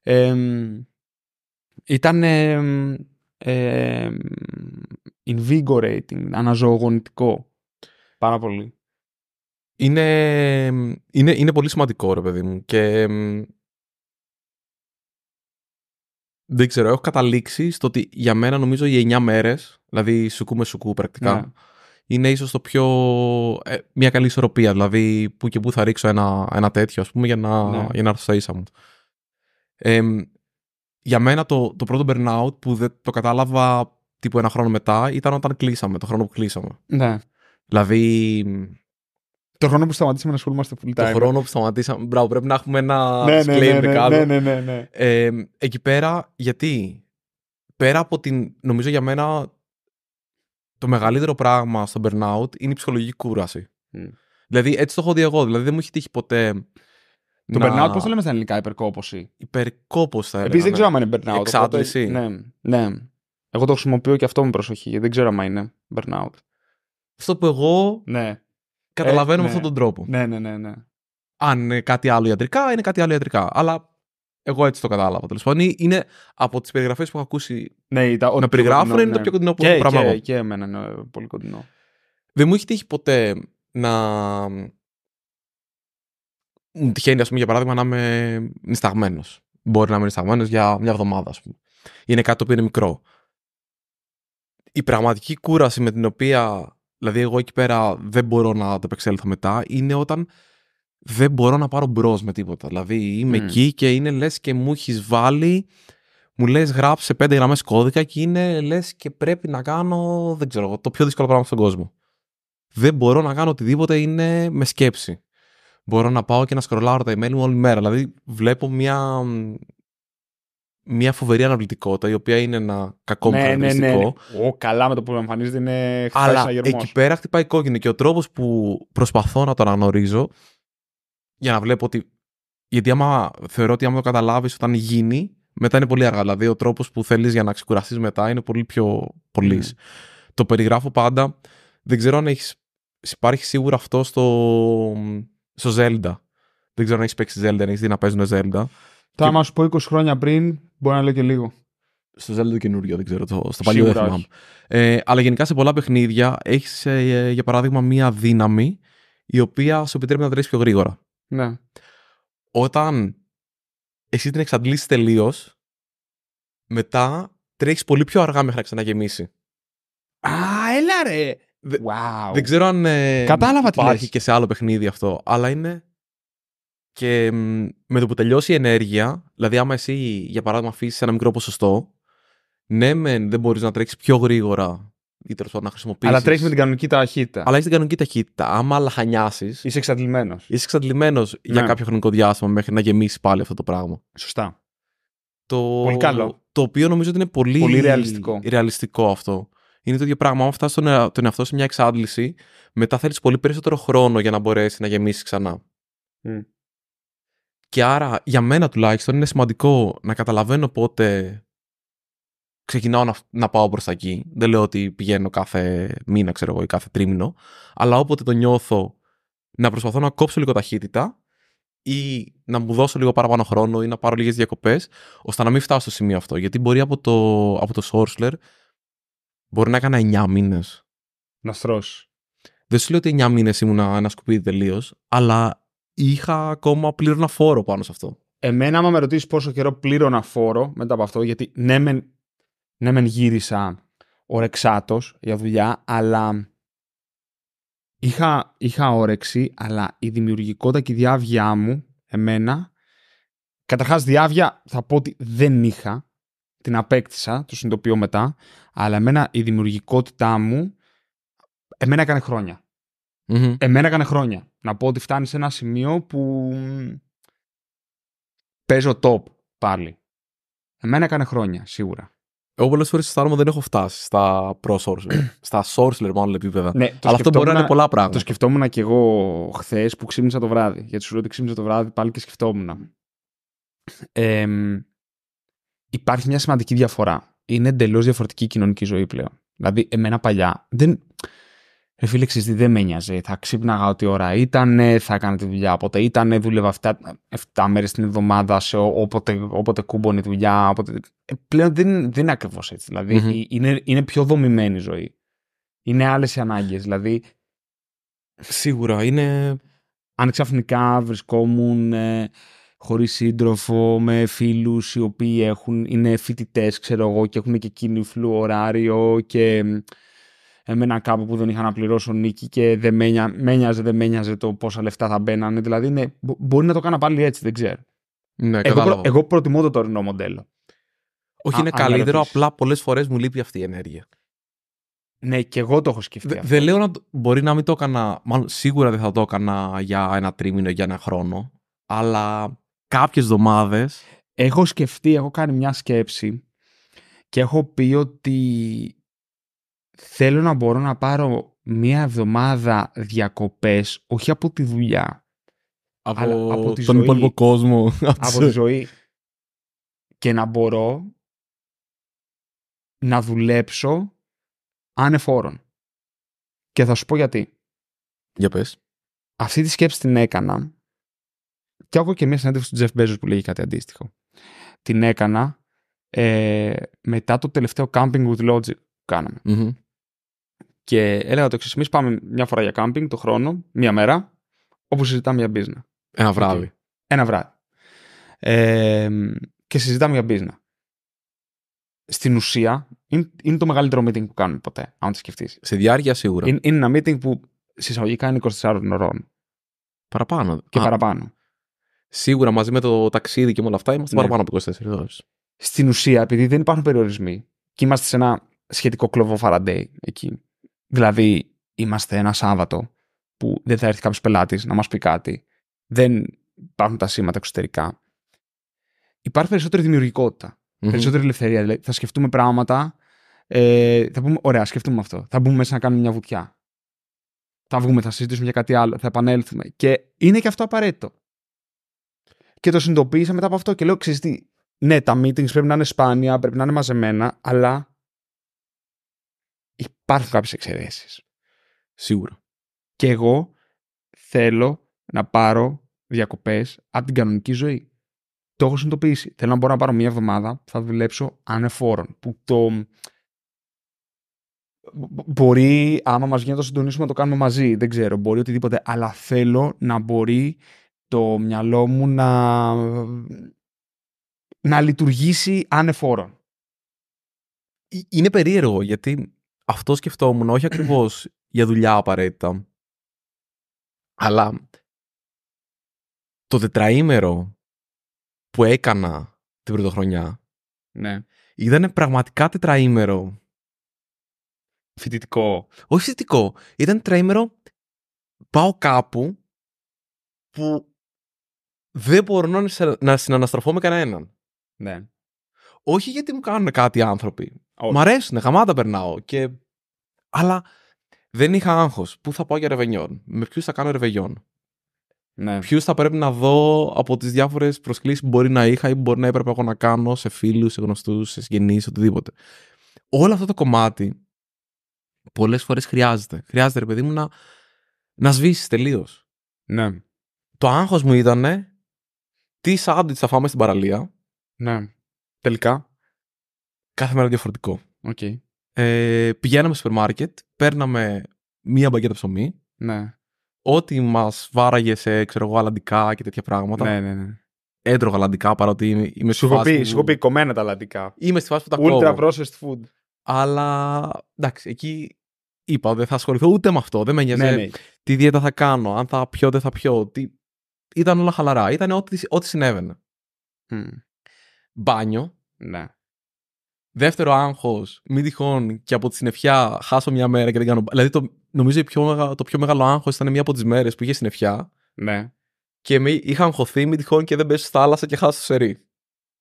Εμ, ήταν εμ, εμ, invigorating, αναζωογονητικό. Πάρα πολύ. Είναι, είναι, είναι πολύ σημαντικό, ρε παιδί μου. Και μ, δεν ξέρω, έχω καταλήξει στο ότι για μένα νομίζω οι 9 μέρες, δηλαδή σουκού με σουκού πρακτικά, Ναι. είναι ίσως το πιο, ε, μια καλή ισορροπία. Δηλαδή που και που θα ρίξω ένα, ένα τέτοιο, ας πούμε, για να, Ναι. για να έρθω στα ίσα μου. Εμ, για μένα το, το πρώτο burnout που δεν το κατάλαβα τύπου ένα χρόνο μετά ήταν όταν κλείσαμε, το χρόνο που κλείσαμε. Ναι. Δηλαδή Το χρόνο που σταματήσαμε να ασχολούμαστε full time. το χρόνο που σταματήσαμε. Μπράβο, πρέπει να έχουμε ένα ναι, ναι, disclaimer ναι, ναι, κάτω. ναι, ναι, ναι, ναι. Ε, εκεί πέρα, γιατί; Πέρα από την. Νομίζω για μένα το μεγαλύτερο πράγμα στο burnout είναι η ψυχολογική κούραση. Μμ. Δηλαδή, έτσι το έχω δει εγώ. Δηλαδή, δεν μου έχει τύχει ποτέ. Το να... burnout, πώς το λέμε στα ελληνικά, υπερκόπωση; Υπερκόπωση θα έλεγα. Επίσης δεν ναι. ξέρω αν είναι burnout. Εξάντληση. οπότε- Ναι, ναι. Εγώ το χρησιμοποιώ και αυτό με προσοχή, γιατί δεν ξέρω αν είναι burnout. Αυτό που εγώ Ναι, καταλαβαίνω με ναι. αυτόν τον τρόπο. ναι, ναι, ναι. ναι. Αν είναι κάτι άλλο ιατρικά, είναι κάτι άλλο ιατρικά. Αλλά εγώ έτσι το κατάλαβα. Τέλος πάντων, είναι από τις περιγραφές που έχω ακούσει ναι τα, να περιγράφουν, είναι το πιο κοντινό που και, έχω πράγμα και, εγώ. και εμένα είναι πολύ κοντινό. Δεν μου έχει τύχει ποτέ να. Μου τυχαίνει, ας πούμε, για παράδειγμα, να είμαι νησταγμένο. Μπορεί να είμαι νησταγμένο για μια εβδομάδα, ας πούμε. Είναι κάτι το οποίο είναι μικρό. Η πραγματική κούραση με την οποία, δηλαδή, εγώ εκεί πέρα δεν μπορώ να το επεξέλθω μετά, είναι όταν δεν μπορώ να πάρω μπρος με τίποτα. Δηλαδή, είμαι Μμ. εκεί και είναι λες και μου έχεις βάλει. Μου λες, γράψε πέντε γραμμές κώδικα και είναι λες και πρέπει να κάνω, δεν ξέρω, εγώ, το πιο δύσκολο πράγμα στον κόσμο. Δεν μπορώ να κάνω οτιδήποτε είναι με σκέψη. Μπορώ να πάω και να σκρολάρω τα email μου όλη μέρα. Δηλαδή, βλέπω μια, μια φοβερή αναβλητικότητα, η οποία είναι ένα κακό μου ναι, ναι, ναι. χαρακτηριστικό. ναι. Ω, καλά με το που εμφανίζεται είναι χτυπάει Αλλά σαν γερμός. εκεί πέρα χτυπάει κόκκινο και ο τρόπος που προσπαθώ να το αναγνωρίζω για να βλέπω ότι. Γιατί άμα θεωρώ ότι άμα το καταλάβεις όταν γίνει, μετά είναι πολύ αργά. Δηλαδή, ο τρόπος που θέλεις για να ξεκουραστείς μετά είναι πολύ πιο πολύ. Μμ. Το περιγράφω πάντα. Δεν ξέρω αν έχεις. Υπάρχει σίγουρα αυτό στο, στο Zelda. Δεν ξέρω αν έχεις παίξει Zelda, αν έχεις δει να παίζουν Zelda. Τώρα, και- άμα σου πω 20 χρόνια πριν, μπορεί να λέω και λίγο. Στο Zelda το καινούριο, δεν ξέρω. Το, στο παλιό δεν Σίγουρα θυμάμαι. όχι. Ε, αλλά γενικά σε πολλά παιχνίδια έχεις, για παράδειγμα, μία δύναμη η οποία σου επιτρέπει να τρέχεις πιο γρήγορα. Ναι. Όταν εσύ την εξαντλήσεις τελείως, μετά τρέχεις πολύ πιο αργά μέχρι να ξαναγεμίσει. Α, έλα ρε! Δε- Wow. Δεν ξέρω αν ε, Κατάλαβα τι υπάρχει λες. και σε άλλο παιχνίδι αυτό, αλλά είναι. Και μ, με το που τελειώσει η ενέργεια, δηλαδή άμα εσύ για παράδειγμα αφήσεις ένα μικρό ποσοστό, ναι, μεν δεν μπορείς να τρέξεις πιο γρήγορα ή τέλος πάντων να χρησιμοποιήσεις. Αλλά τρέχεις με την κανονική ταχύτητα. Αλλά έχεις την κανονική ταχύτητα. Άμα λαχανιάσει, Είσαι εξαντλημένος. είσαι εξαντλημένος για Ναι. κάποιο χρονικό διάστημα μέχρι να γεμίσεις πάλι αυτό το πράγμα. Σωστά. Το... Πολύ καλό. Το οποίο νομίζω ότι είναι πολύ, Πολύ ρεαλιστικό. ρεαλιστικό αυτό. Είναι το ίδιο πράγμα. Αν φτάσεις τον, εα- τον εαυτό σε μια εξάντληση, μετά θέλεις πολύ περισσότερο χρόνο για να μπορέσει να γεμίσεις ξανά. Μμ. Και άρα, για μένα τουλάχιστον, είναι σημαντικό να καταλαβαίνω πότε ξεκινάω να, να πάω προς τα εκεί. Δεν λέω ότι πηγαίνω κάθε μήνα, ξέρω εγώ, ή κάθε τρίμηνο. Αλλά όποτε το νιώθω, να προσπαθώ να κόψω λίγο ταχύτητα ή να μου δώσω λίγο παραπάνω χρόνο ή να πάρω λίγες διακοπές, ώστε να μην φτάσω στο σημείο αυτό. Γιατί μπορεί από το, από το Sourceler μπορεί να έκανα 9 μήνες. Να στρώσει. Δεν σου λέω ότι 9 μήνες ήμουν ένα σκουπίδι τελείως, αλλά είχα ακόμα πλήρωνα φόρο πάνω σε αυτό. Εμένα, άμα με ρωτήσεις πόσο καιρό πλήρωνα φόρο μετά από αυτό, γιατί ναι, μεν, ναι, μεν γύρισα ορεξάτο για δουλειά, αλλά είχα, είχα όρεξη, αλλά η δημιουργικότητα και η διάβγειά μου, εμένα, καταρχάς διάβγεια θα πω ότι δεν είχα, την απέκτησα, το συνειδητοποιώ μετά, αλλά εμένα η δημιουργικότητά μου, εμένα έκανε χρόνια. Μμμ. Εμένα έκανε χρόνια. Να πω ότι φτάνει σε ένα σημείο που παίζω top πάλι. Εμένα έκανε χρόνια, σίγουρα. Εγώ πολλές φορές αισθάνομαι δεν έχω φτάσει στα pro sourceler. στα sourceler, μάλλον επίπεδα. Ναι, το Αλλά αυτό μπορεί να είναι πολλά πράγματα. Το σκεφτόμουν και εγώ χθες που ξύπνησα το βράδυ. Γιατί σου λέω ότι ξύπνησα το βράδυ πάλι και σκεφτόμουν. Εμ, υπάρχει μια σημαντική διαφορά. Είναι εντελώς διαφορετική η κοινωνική ζωή πλέον. Δηλαδή, εμένα παλιά δεν. Ρε φίλε, ξέρεις τι, δεν με νοιάζε. Θα ξύπναγα ό,τι ώρα ήταν, θα έκανα τη δουλειά όποτε ήταν, δούλευα 7, 7 μέρες την εβδομάδα σε ό- όποτε, όποτε κούμπονε η δουλειά. Όποτε... Ε, πλέον δεν, δεν είναι ακριβώς έτσι. Δηλαδή, Μμμ. η- είναι, είναι πιο δομημένη η ζωή. Είναι άλλες οι ανάγκες. Δηλαδή, Σίγουρα είναι. αν ξαφνικά βρισκόμουν ε, χωρίς σύντροφο, με φίλους οι οποίοι έχουν, είναι φοιτητές, ξέρω εγώ, και έχουν και εκείνοι φλου ωράριο και μ, εμένα κάπου που δεν είχα να πληρώσω νίκη και δεν με, νοιάζε, με νοιάζε, δεν με νοιάζε το πόσα λεφτά θα μπαίνανε. Δηλαδή, ναι, μπο- μπορεί να το κάνω πάλι έτσι, δεν ξέρω. Ναι, Εγώ, κατάλαβα. προ- εγώ προτιμώ το τωρινό μοντέλο. Όχι, Α- είναι αν με καλύτερο, ρωτήσεις. απλά πολλές φορές μου λείπει αυτή η ενέργεια. Ναι, και εγώ το έχω σκεφτεί. Δε- αυτό. Δεν λέω να. το- Μπορεί να μην το έκανα. Μάλλον σίγουρα δεν θα το έκανα για ένα τρίμηνο ή για ένα χρόνο. Αλλά κάποιες εβδομάδες. έχω σκεφτεί, έχω κάνει μια σκέψη και έχω πει ότι θέλω να μπορώ να πάρω μία εβδομάδα διακοπές, όχι από τη δουλειά, Από, Αλλά από τη τον ζωή. υπόλοιπο κόσμο. από τη ζωή και να μπορώ να δουλέψω ανεφόρον. Και θα σου πω γιατί. Για πες. Αυτή τη σκέψη την έκανα και έχω και μια συνέντευξη του Jeff Bezos που λέγει κάτι αντίστοιχο. Την έκανα ε, μετά το τελευταίο camping with logic που κάναμε. Μμμ. Και έλεγα το εξής: Εμείς πάμε μια φορά για camping το χρόνο, μια μέρα, όπου συζητάμε για business. Ένα βράδυ. Ένα βράδυ. Ε, και συζητάμε για business. Στην ουσία, είναι, είναι το μεγαλύτερο meeting που κάνουμε ποτέ, αν το σκεφτείς. Σε διάρκεια σίγουρα. Είναι, είναι ένα meeting που συσσαγωγικά είναι 24 ώρων Παραπάνω. και Α, παραπάνω. Σίγουρα μαζί με το ταξίδι και με όλα αυτά είμαστε Ναι. παραπάνω από 24 ώρε. Στην ουσία, επειδή δεν υπάρχουν περιορισμοί και είμαστε σε ένα σχετικό κλωβό Φαραντέι εκεί. Δηλαδή, είμαστε ένα Σάββατο που δεν θα έρθει κάποιος πελάτης να μας πει κάτι. Δεν υπάρχουν τα σήματα εξωτερικά. Υπάρχει περισσότερη δημιουργικότητα. Περισσότερη ελευθερία. Δηλαδή, θα σκεφτούμε πράγματα. Ε, θα πούμε, ωραία, σκεφτούμε αυτό. Θα μπούμε μέσα να κάνουμε μια βουτιά. Θα βγούμε, θα συζητήσουμε για κάτι άλλο. Θα επανέλθουμε. Και είναι και αυτό απαραίτητο. Και το συνειδητοποίησα μετά από αυτό και λέω, ξέρεις τι, ναι, τα meetings πρέπει να είναι σπάνια, πρέπει να είναι μαζεμένα, αλλά υπάρχουν κάποιες εξαιρέσεις. Σίγουρα. Και εγώ θέλω να πάρω διακοπές από την κανονική ζωή. Το έχω συνειδητοποιήσει. Θέλω να μπορώ να πάρω μία εβδομάδα που θα δουλέψω ανεφόρον. Που το... μπο- Μπορεί, άμα μας βγει να το συντονίσουμε, να το κάνουμε μαζί. Δεν ξέρω, μπορεί οτιδήποτε. Αλλά θέλω να μπορεί το μυαλό μου να, να λειτουργήσει ανεφόρον. Ε, Είναι περίεργο γιατί αυτό σκεφτόμουν όχι ακριβώς για δουλειά απαραίτητα. Αλλά το τετραήμερο που έκανα την πρωτοχρονιά Ναι. ήταν πραγματικά τετραήμερο Φοιτητικό. Όχι φοιτητικό. Ήταν τρέμερο. Πάω κάπου που δεν μπορώ να, σε- να συναναστραφώ με κανέναν. Ναι. Όχι γιατί μου κάνουν κάτι άνθρωποι. Όχι. Μ' αρέσουν, γαμάτα περνάω. Και... Αλλά δεν είχα άγχος. Πού θα πάω για ρεβενιόν; Με ποιους θα κάνω ρεβενιόν; Ναι. Ποιους θα πρέπει να δω από τις διάφορες προσκλήσεις που μπορεί να είχα ή που μπορεί να έπρεπε εγώ να κάνω σε φίλους, σε γνωστούς, σε συγγενείς, οτιδήποτε. Όλο αυτό το κομμάτι πολλές φορές χρειάζεται. Χρειάζεται, ρε παιδί μου, να, να σβήσεις τελείως. Ναι. Το άγχος μου ήταν τι σάντουιτς θα φάμε στην παραλία. Ναι. Τελικά. Κάθε μέρα διαφορετικό. Οκ. Ε, πηγαίναμε στο σούπερ μάρκετ, παίρναμε μία μπαγκέτα ψωμί, Ναι. ό,τι μας βάραγε σε ξέρω εγώ, αλαντικά και τέτοια πράγματα. Ναι, ναι, ναι. Έτρωγα αλαντικά παρότι είμαι, είμαι στη Σου έχω φάση πει, που- σου έχω πει κομμένα τα αλαντικά. Είμαι στη φάση που τα Ultra κόβω. processed food. Αλλά εντάξει, εκεί είπα δεν θα ασχοληθώ ούτε με αυτό. Δεν με νοιάζει Ναι, ναι. τι δίαιτα θα κάνω, αν θα πιω, δεν θα πιω. Τι... Ήταν όλα χαλαρά. Ήταν ό,τι, ό,τι συνέβαινε. Μμ. Μπάνιο. Ναι. Δεύτερο άγχος, μην τυχόν και από τη συννεφιά χάσω μια μέρα και δεν κάνω. Δηλαδή, το, νομίζω η πιο μεγα- το πιο μεγάλο άγχος ήταν μια από τις μέρες που είχε συννεφιά Ναι. και με είχα αγχωθεί μην τυχόν και δεν πέσει στη θάλασσα και χάσω το σερί.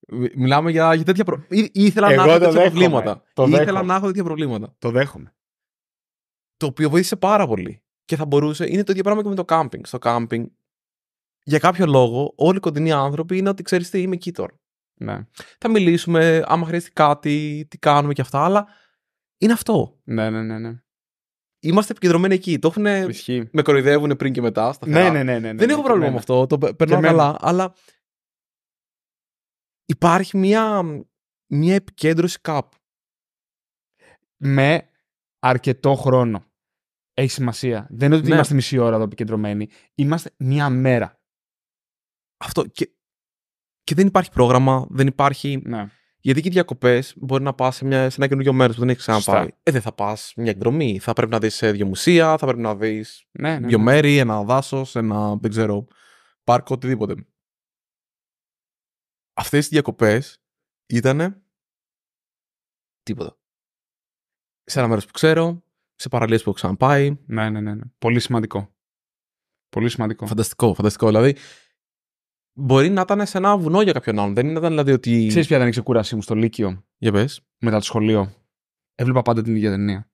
Μι- Μιλάμε για, για τέτοια προ... Ή, ήθελα Εγώ να έχω το τέτοια δέχομαι. προβλήματα. Το ήθελα δέχομαι. να έχω τέτοια προβλήματα. Το δέχομαι. Το οποίο βοήθησε πάρα πολύ. Και θα μπορούσε. Είναι το ίδιο πράγμα και με το κάμπινγκ. Στο κάμπινγκ, για κάποιο λόγο, όλοι οι κοντινοί άνθρωποι είναι ότι ξέρεις τι, είμαι εκεί τώρα. Ναι. Θα μιλήσουμε, άμα χρειαστεί κάτι, τι κάνουμε και αυτά, αλλά είναι αυτό. Ναι, ναι, ναι. ναι. Είμαστε επικεντρωμένοι εκεί. Το έχουν. Ισχύει. Με κοροϊδεύουν πριν και μετά. Σταθερά. Ναι, ναι, ναι, ναι, ναι. Δεν έχω και πρόβλημα εμένα. με αυτό. Το πε- περνάω εμένα. καλά. Αλλά υπάρχει μια, μια επικέντρωση κάπου. Με αρκετό χρόνο. Έχει σημασία. Δεν είναι ότι Ναι. είμαστε μισή ώρα εδώ επικεντρωμένοι. Είμαστε μία μέρα. Αυτό. Και, και δεν υπάρχει πρόγραμμα, δεν υπάρχει. Ναι. Γιατί και οι διακοπές μπορεί να πας σε, μια- σε ένα καινούριο μέρος που δεν έχεις ξαναπάει. Σωστά. Ε, δεν θα πας μια εκδρομή. Θα πρέπει να δεις δύο μουσεία, θα πρέπει να δεις Ναι, ναι, δύο ναι. μέρη, ένα δάσος, ένα δεν ξέρω, πάρκο, οτιδήποτε. Αυτές οι διακοπές ήταν. τίποτα. Σε ένα μέρος που ξέρω, σε παραλίες που έχω ξαναπάει. Ναι, ναι, ναι, ναι. Πολύ σημαντικό. Πολύ σημαντικό. Φανταστικό, φανταστικό. Δηλαδή, μπορεί να ήταν σε ένα βουνό για κάποιον άλλον. Δεν ήταν δηλαδή ότι. Ξέρεις ποια ήταν η ξεκούρασή μου στο Λύκειο; Για πες. μετά το σχολείο. Έβλεπα πάντα την ίδια ταινία.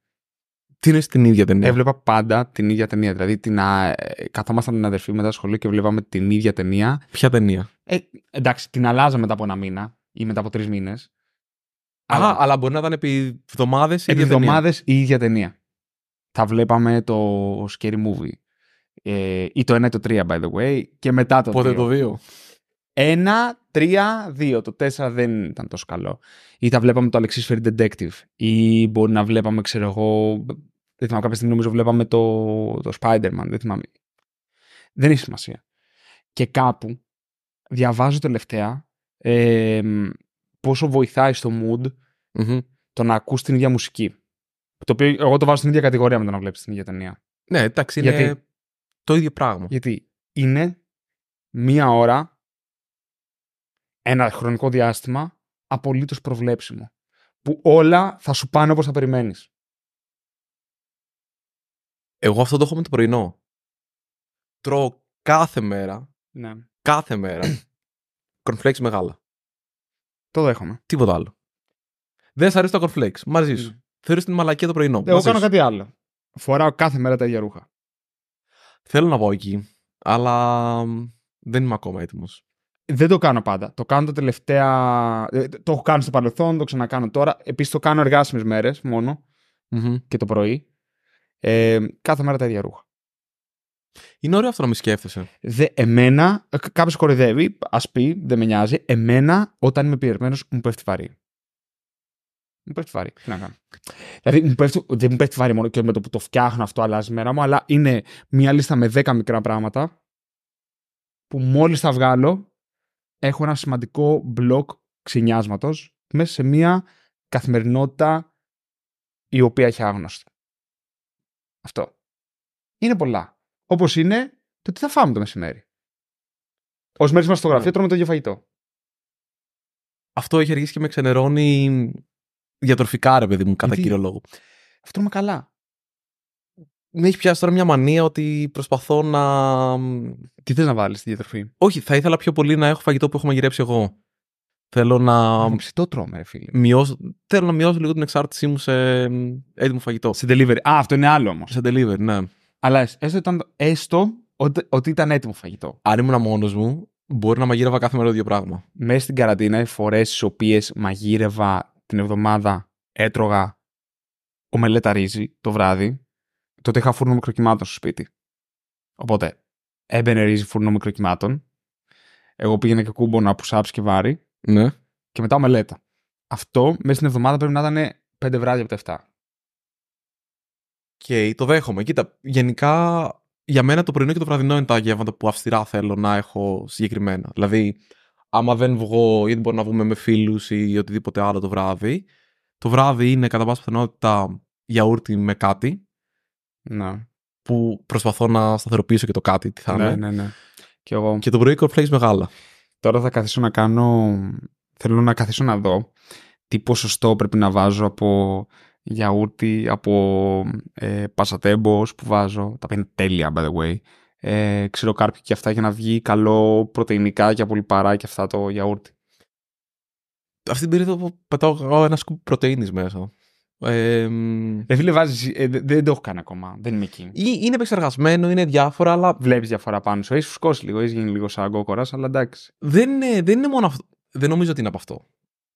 Τι είναι στην ίδια ταινία; Έβλεπα πάντα την ίδια ταινία. Δηλαδή, την, α, ε, καθόμασταν την αδερφή μετά το σχολείο και βλέπαμε την ίδια ταινία. Ποια ταινία; Ε, εντάξει, την αλλάζαμε μετά από ένα μήνα ή μετά από τρεις μήνες. Α, αλλά μπορεί να ήταν επί εβδομάδες ή Επί εβδομάδες η ίδια ταινία. Θα βλέπαμε το Scary Movie. Ε, ή το 1 ή το 3, by the way. Και μετά το Πότε 2. το δύο; 1, 3, 2. Το 4 δεν ήταν τόσο καλό. Ή θα βλέπαμε το Alexis Ferry Detective. Ή μπορεί να βλέπαμε, ξέρω εγώ. Δεν θυμάμαι κάποια στιγμή, νομίζω βλέπαμε το, το Spider-Man. Δεν θυμάμαι. Δεν έχει σημασία. Και κάπου διαβάζω τελευταία ε, πόσο βοηθάει στο mood Μμμ. το να ακούς την ίδια μουσική. Το οποίο εγώ το βάζω στην ίδια κατηγορία με το να βλέπεις την ίδια ταινία. Ναι, εντάξει, είναι Γιατί; Το ίδιο πράγμα. Γιατί είναι μία ώρα, ένα χρονικό διάστημα, απολύτως προβλέψιμο. Που όλα θα σου πάνε όπως θα περιμένεις. Εγώ αυτό το έχω με το πρωινό. Τρώω κάθε μέρα, Ναι. κάθε μέρα, cornflakes μεγάλα. Το δέχομαι. Τίποτα άλλο. Δεν σ' αρέσει το cornflakes. Μαζί σου. Ναι. Θεωρείς την μαλακία το πρωινό. Εγώ μαζί κάνω σου. κάτι άλλο. Φοράω κάθε μέρα τα ίδια ρούχα. Θέλω να πάω εκεί. Αλλά μ, δεν είμαι ακόμα έτοιμος. Δεν το κάνω πάντα. Το κάνω τα τελευταία. ε, Το έχω κάνει στο παρελθόν, το ξανακάνω τώρα. Επίσης το κάνω εργάσιμες μέρες μόνο και το πρωί. Ε, κάθε μέρα τα ίδια ρούχα. Είναι ωραίο αυτό να μη σκέφτεσαι. Δε, εμένα, κάποιος κοροϊδεύει, ας πει, δεν με νοιάζει. Εμένα, όταν είμαι πιεσμένο, μου πέφτει βαρύ. Μου πέφτει βαρύ. Τι να κάνω. Δηλαδή, μου πέφτει, δεν μου πέφτει βαρύ μόνο και με το που το φτιάχνω αυτό αλλάζει η μέρα μου, αλλά είναι μια λίστα με 10 μικρά πράγματα που μόλις τα βγάλω, έχω ένα σημαντικό μπλοκ ξυνιάσματος μέσα σε μια καθημερινότητα η οποία έχει άγνωστη. Αυτό. Είναι πολλά. Όπως είναι το τι θα φάμε το μεσημέρι. Ω μέρε μας στο γραφείο τρώμε το ίδιο φαγητό. Αυτό έχει αρχίσει και με ξενερώνει διατροφικά, ρε παιδί μου, κατά Γιατί; κύριο λόγο. Αυτό είμαι καλά. Με έχει πιάσει τώρα μια μανία ότι προσπαθώ να. Τι θες να βάλεις στη διατροφή; Όχι, θα ήθελα πιο πολύ να έχω φαγητό που έχω μαγειρέψει εγώ. Θέλω να. Ψητό τρώμε, ρε φίλε. Μειώσω... Θέλω να μειώσω λίγο την εξάρτησή μου σε έτοιμο φαγητό. Σε delivery. Α, αυτό είναι άλλο όμως. Σε delivery, ναι. Αλλά έστω, ήταν, έστω ότι, ότι ήταν έτοιμο φαγητό. Αν ήμουν μόνος μου, μπορεί να μαγείρευα κάθε μέρα το ίδιο πράγμα. Μέσα στην καραντίνα, οι φορές στις οποίες μαγείρευα την εβδομάδα, έτρωγα ομελέτα ρύζι το βράδυ, τότε είχα φούρνο μικροκυμάτων στο σπίτι. Οπότε έμπαινε ρύζι φούρνο μικροκυμάτων. Εγώ πήγαινα και κούμπονα που και βάρη. Ναι. Και μετά ομελέτα. Αυτό μέσα στην εβδομάδα πρέπει να ήταν 5 βράδια από τα 7. Και το δέχομαι. Κοίτα, γενικά για μένα το πρωινό και το βραδινό είναι τα γεύματα που αυστηρά θέλω να έχω συγκεκριμένα. Δηλαδή, άμα δεν βγω ή δεν μπορώ να βγούμε με φίλους ή οτιδήποτε άλλο το βράδυ, το βράδυ είναι κατά πάσα πιθανότητα γιαούρτι με κάτι. Ναι. Που προσπαθώ να σταθεροποιήσω και το κάτι, τι θα ναι, είναι. Ναι, ναι. Και, εγώ... και το πρωί cornflakes μεγάλα. Τώρα θα καθίσω να κάνω. Θέλω να καθίσω να δω τι ποσοστό πρέπει να βάζω από γιαούρτι, από ε, πασατέμπος που βάζω. Τα πέντε τέλεια, by the way. Ε, ξηροκάρπια και αυτά για να βγει καλό πρωτεϊνικά και απολυπαρά και αυτά το γιαούρτι. Αυτή την περίοδο πετάω ένα σκουπ πρωτεΐνης μέσα. Ε, ε, φίλε, βάζεις, ε, δεν το έχω κάνει ακόμα. Δεν είμαι εκεί. Είναι επεξεργασμένο, είναι διάφορα, αλλά. Βλέπεις διαφορά πάνω σου. Έχεις φουσκώσει λίγο, έχεις γίνει λίγο σαν κόκορα, αλλά εντάξει. Δεν είναι, δεν είναι μόνο αυτό. Δεν νομίζω ότι είναι από αυτό.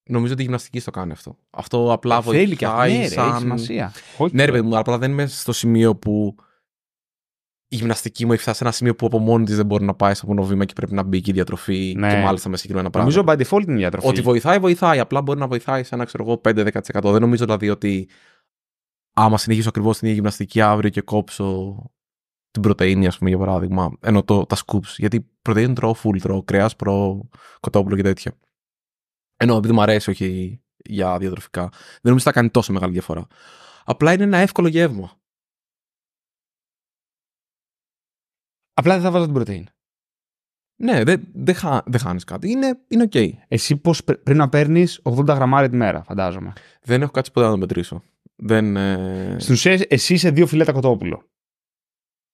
Νομίζω ότι η γυμναστική στο κάνει αυτό. Αυτό απλά βοηθάει. Θέλει και αυτό. Ναι, σαν... έχει σημασία. Ναι, ρε παιδί μου, απλά δεν είμαι στο σημείο που η γυμναστική μου έχει φτάσει σε ένα σημείο που από μόνη της δεν μπορεί να πάει στο επόμενο βήμα και πρέπει να μπει και η διατροφή ναι. και μάλιστα με συγκεκριμένα πράγματα. Νομίζω by default είναι η διατροφή. Ότι βοηθάει, βοηθάει. Απλά μπορεί να βοηθάει σε ένα, ξέρω εγώ, 5-10%. Δεν νομίζω δηλαδή ότι άμα συνεχίσω ακριβώς την ίδια γυμναστική αύριο και κόψω την πρωτενη, ας πούμε, για παράδειγμα, ενώ το, τα scoops. Γιατί πρωτενη τρώω full, τρώω κρέας, προ κοτόπουλο και τέτοια. Ενώ επειδή μου αρέσει, όχι για διατροφικά. Δεν νομίζω ότι θα κάνει τόσο μεγάλη διαφορά. Απλά είναι ένα εύκολο γεύμα. Απλά δεν θα βάζω την πρωτενη. Ναι, δεν δε, χα, δε χάνεις κάτι. Είναι, είναι OK. Εσύ πώς πρέπει να παίρνεις 80 γραμμάρια τη μέρα, φαντάζομαι. Δεν έχω κάτσει ποτέ να το μετρήσω. Δεν, ε... Στην ουσία, εσύ είσαι δύο φιλέτα κοτόπουλο.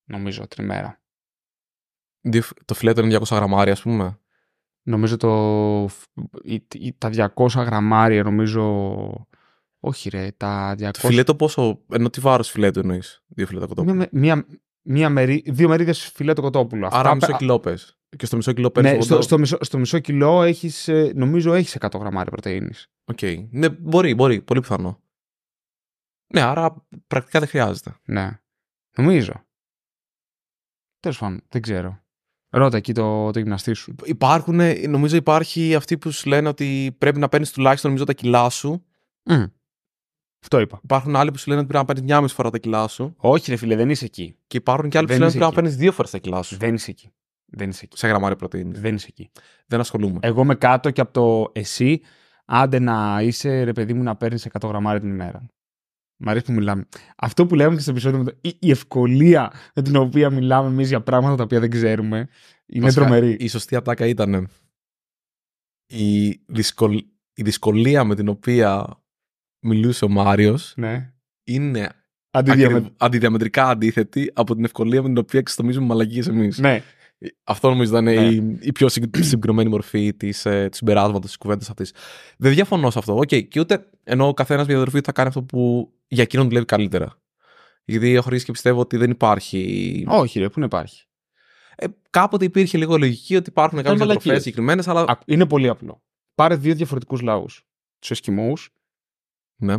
Νομίζω την ημέρα. Το φιλέτο είναι 200 γραμμάρια, ας πούμε. Νομίζω το, τα 200 γραμμάρια, νομίζω. Όχι, ρε, τα 200. Το φιλέτο πόσο. Ενώ τι βάρος φιλέτο εννοείς. Δύο φιλέτα κοτόπουλο. Μία, μία, μία μερί, δύο μερίδες φιλέτο κοτόπουλο. Άρα Αυτά... μισό κιλό πες. Και στο μισό κιλό παίρνεις. Ναι, στο, στο, μισό, στο μισό κιλό έχεις, ε, νομίζω έχεις 100 γραμμάρια πρωτεΐνη. OK. Okay. Ναι, μπορεί, μπορεί. Πολύ πιθανό. Ναι, άρα πρακτικά δεν χρειάζεται. Ναι. Νομίζω. Τέλος πάντων, δεν ξέρω. Ρώτα εκεί το, το γυμναστή σου. Υπάρχουν, νομίζω υπάρχει αυτοί που σου λένε ότι πρέπει να παίρνεις τουλάχιστον νομίζω τα κιλά σου. Μμ. Αυτό είπα. Υπάρχουν άλλοι που σου λένε ότι πρέπει να παίρνεις μιάμιση φορά τα κιλά σου. Όχι, ρε φίλε, δεν είσαι εκεί. Και υπάρχουν και άλλοι που σου λένε ότι πρέπει να παίρνεις δύο φορές τα κιλά σου. Δεν είσαι εκεί. Δεν είσαι εκεί. Σε γραμμάρια πρωτενη. Δεν είσαι εκεί. Δεν ασχολούμαι. Εγώ είμαι κάτω και από το εσύ, άντε να είσαι ρε παιδί μου να παίρνεις 100 γραμμάρια την ημέρα. Μ' αρέσει που μιλάμε. Αυτό που λέμε και στο επεισόδιο, η ευκολία με την οποία μιλάμε εμείς για πράγματα τα οποία δεν ξέρουμε, είναι Βασικά, τρομερή. Η σωστή ατάκα ήταν η, δυσκολ... η δυσκολία με την οποία μιλούσε ο Μάριος ναι. είναι Αντιδιαμε... αντιδιαμετρικά αντίθετη από την ευκολία με την οποία εξτομίζουμε μαλακίες εμείς. Ναι. Αυτό νομίζω ήταν ναι. η, η, πιο συγκεκριμένη μορφή της ε, συμπεράσματος της κουβέντας αυτής. Δεν διαφωνώ σε αυτό. Okay. Και ούτε ενώ ο καθένας με διαδροφή θα κάνει αυτό που για εκείνον δουλεύει καλύτερα. Γιατί έχω αρχίσει και πιστεύω ότι δεν υπάρχει. Όχι, ρε, πού να υπάρχει; Ε, κάποτε υπήρχε λίγο λογική ότι υπάρχουν κάποιες διατροφέ συγκεκριμένες, αλλά. Είναι πολύ απλό. Πάρε δύο διαφορετικούς λαούς. Τους Εσκιμού ναι.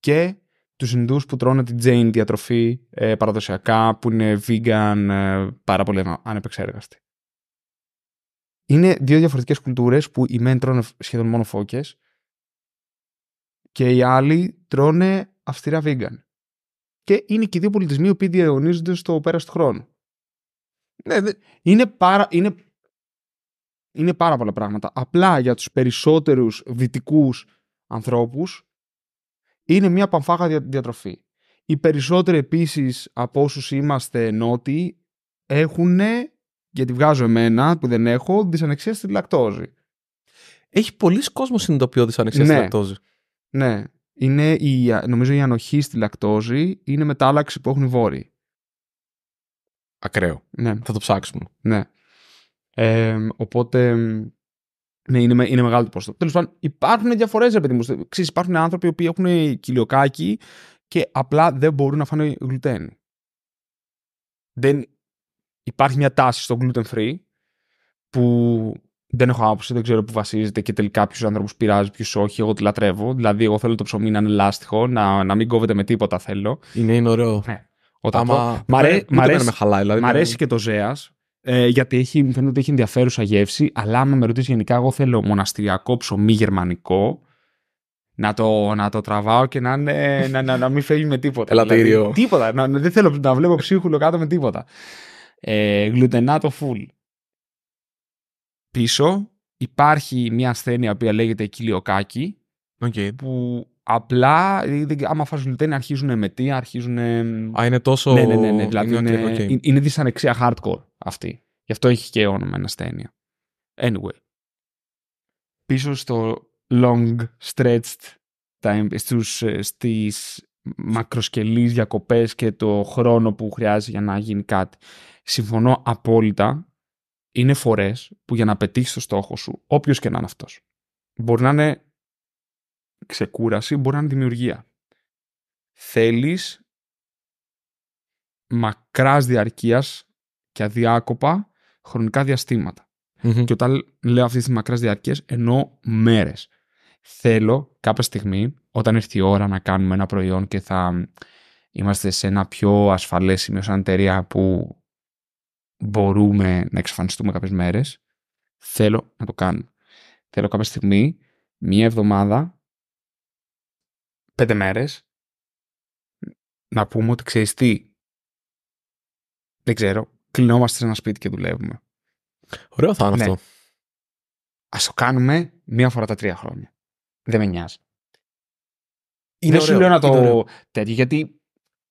και τους Ινδούς που τρώνε την Jane διατροφή ε, παραδοσιακά, που είναι vegan, ε, πάρα πολύ ανεπεξέργαστη. Είναι δύο διαφορετικές κουλτούρες που οι μεν τρώνε σχεδόν μόνο φώκες και οι άλλοι τρώνε αυστηρά vegan. Και είναι και οι δύο πολιτισμοί οι οποίοι διαιωνίζονται στο πέρας του χρόνου. Ναι, είναι, πάρα, είναι, είναι πάρα πολλά πράγματα. Απλά για τους περισσότερους δυτικούς ανθρώπους είναι μια παμφάγα διατροφή. Οι περισσότεροι επίσης από όσους είμαστε νότιοι έχουν, γιατί βγάζω εμένα που δεν έχω, δυσανεξία στη λακτόζη. Έχει πολλοί κόσμος συνειδητοποιώ δυσανεξία ναι. στη λακτόζη. Ναι. είναι η, νομίζω η ανοχή στη λακτόζη είναι μετάλλαξη που έχουν οι βόρειοι. Ακραίο. Ναι, Θα το ψάξουμε. ναι. Ε, οπότε, ναι, είναι, με- είναι μεγάλο το ποσοστό. Τέλος πάντων, υπάρχουν διαφορές, ρε παιδί μου. Ξέρεις, υπάρχουν άνθρωποι οι οποίοι έχουν κοιλιοκάκι και απλά δεν μπορούν να φάνε γλουτένι. Δεν... Υπάρχει μια τάση στο gluten free που δεν έχω άποψη, δεν ξέρω που βασίζεται και τελικά ποιους άνθρωπου πειράζει, ποιους όχι. Εγώ τη λατρεύω. Δηλαδή, εγώ θέλω το ψωμί να είναι λάστιχο, να, να μην κόβεται με τίποτα θέλω. Είναι, είναι ωραίο. Όταν Άμα. Μ' αρέ- ούτε μ' αρέσει- εμένα με χαλάει. Δηλαδή, Μ' αρέσει και το Ζέας. Ε, γιατί έχει, μου φαίνεται ότι έχει ενδιαφέρουσα γεύση. Αλλά άμα με ρωτήσεις γενικά, εγώ θέλω μοναστηριακό ψωμί γερμανικό. Να το, να το τραβάω και να, είναι, να, να, να μην φεύγει με τίποτα. Ελατήριο. Δηλαδή, τίποτα. Να, δεν θέλω να βλέπω ψίχουλο κάτω με τίποτα. Ε, γλουτενάτο full. Επίσης υπάρχει μια ασθένεια που λέγεται κοιλιοκάκι Οκ. που απλά ε, δεν- άμα φας γλουτένη αρχίζουν εμετοί, αρχίζουν Α, είναι τόσο. ναι, ναι, ναι, ναι. Δηλαδή είναι, OK, OK. είναι, είναι δυσανεξία hardcore αυτή. Γι' αυτό έχει και όνομα ένα ασθένεια. Anyway. Πίσω στο long stretched time, στους, ε, στις μακροσκελείς διακοπές και το χρόνο που χρειάζεται για να γίνει κάτι. Συμφωνώ απόλυτα. Είναι φορές που για να πετύχεις το στόχο σου, όποιος και να είναι αυτός, μπορεί να είναι ξεκούραση, μπορεί να είναι δημιουργία. Θέλεις μακράς διαρκείας και αδιάκοπα χρονικά διαστήματα. Μμμ. Και όταν λέω αυτή τη μακράς διαρκείας εννοώ μέρες. Θέλω κάποια στιγμή, όταν έρθει η ώρα να κάνουμε ένα προϊόν και θα είμαστε σε ένα πιο ασφαλές σημείο σαν εταιρεία που μπορούμε να εξαφανιστούμε κάποιες μέρες, θέλω να το κάνουμε. Θέλω κάποια στιγμή, μία εβδομάδα, πέντε μέρες, να πούμε ότι ξέρεις τι, δεν ξέρω, κλεινόμαστε σε ένα σπίτι και δουλεύουμε. Ωραίο θα είναι Ναι. αυτό. Ας το κάνουμε μία φορά τα τρία χρόνια. Δεν με νοιάζει. Είναι δεν σου ωραίο, λέω να είναι το ωραίο. τέτοιο, γιατί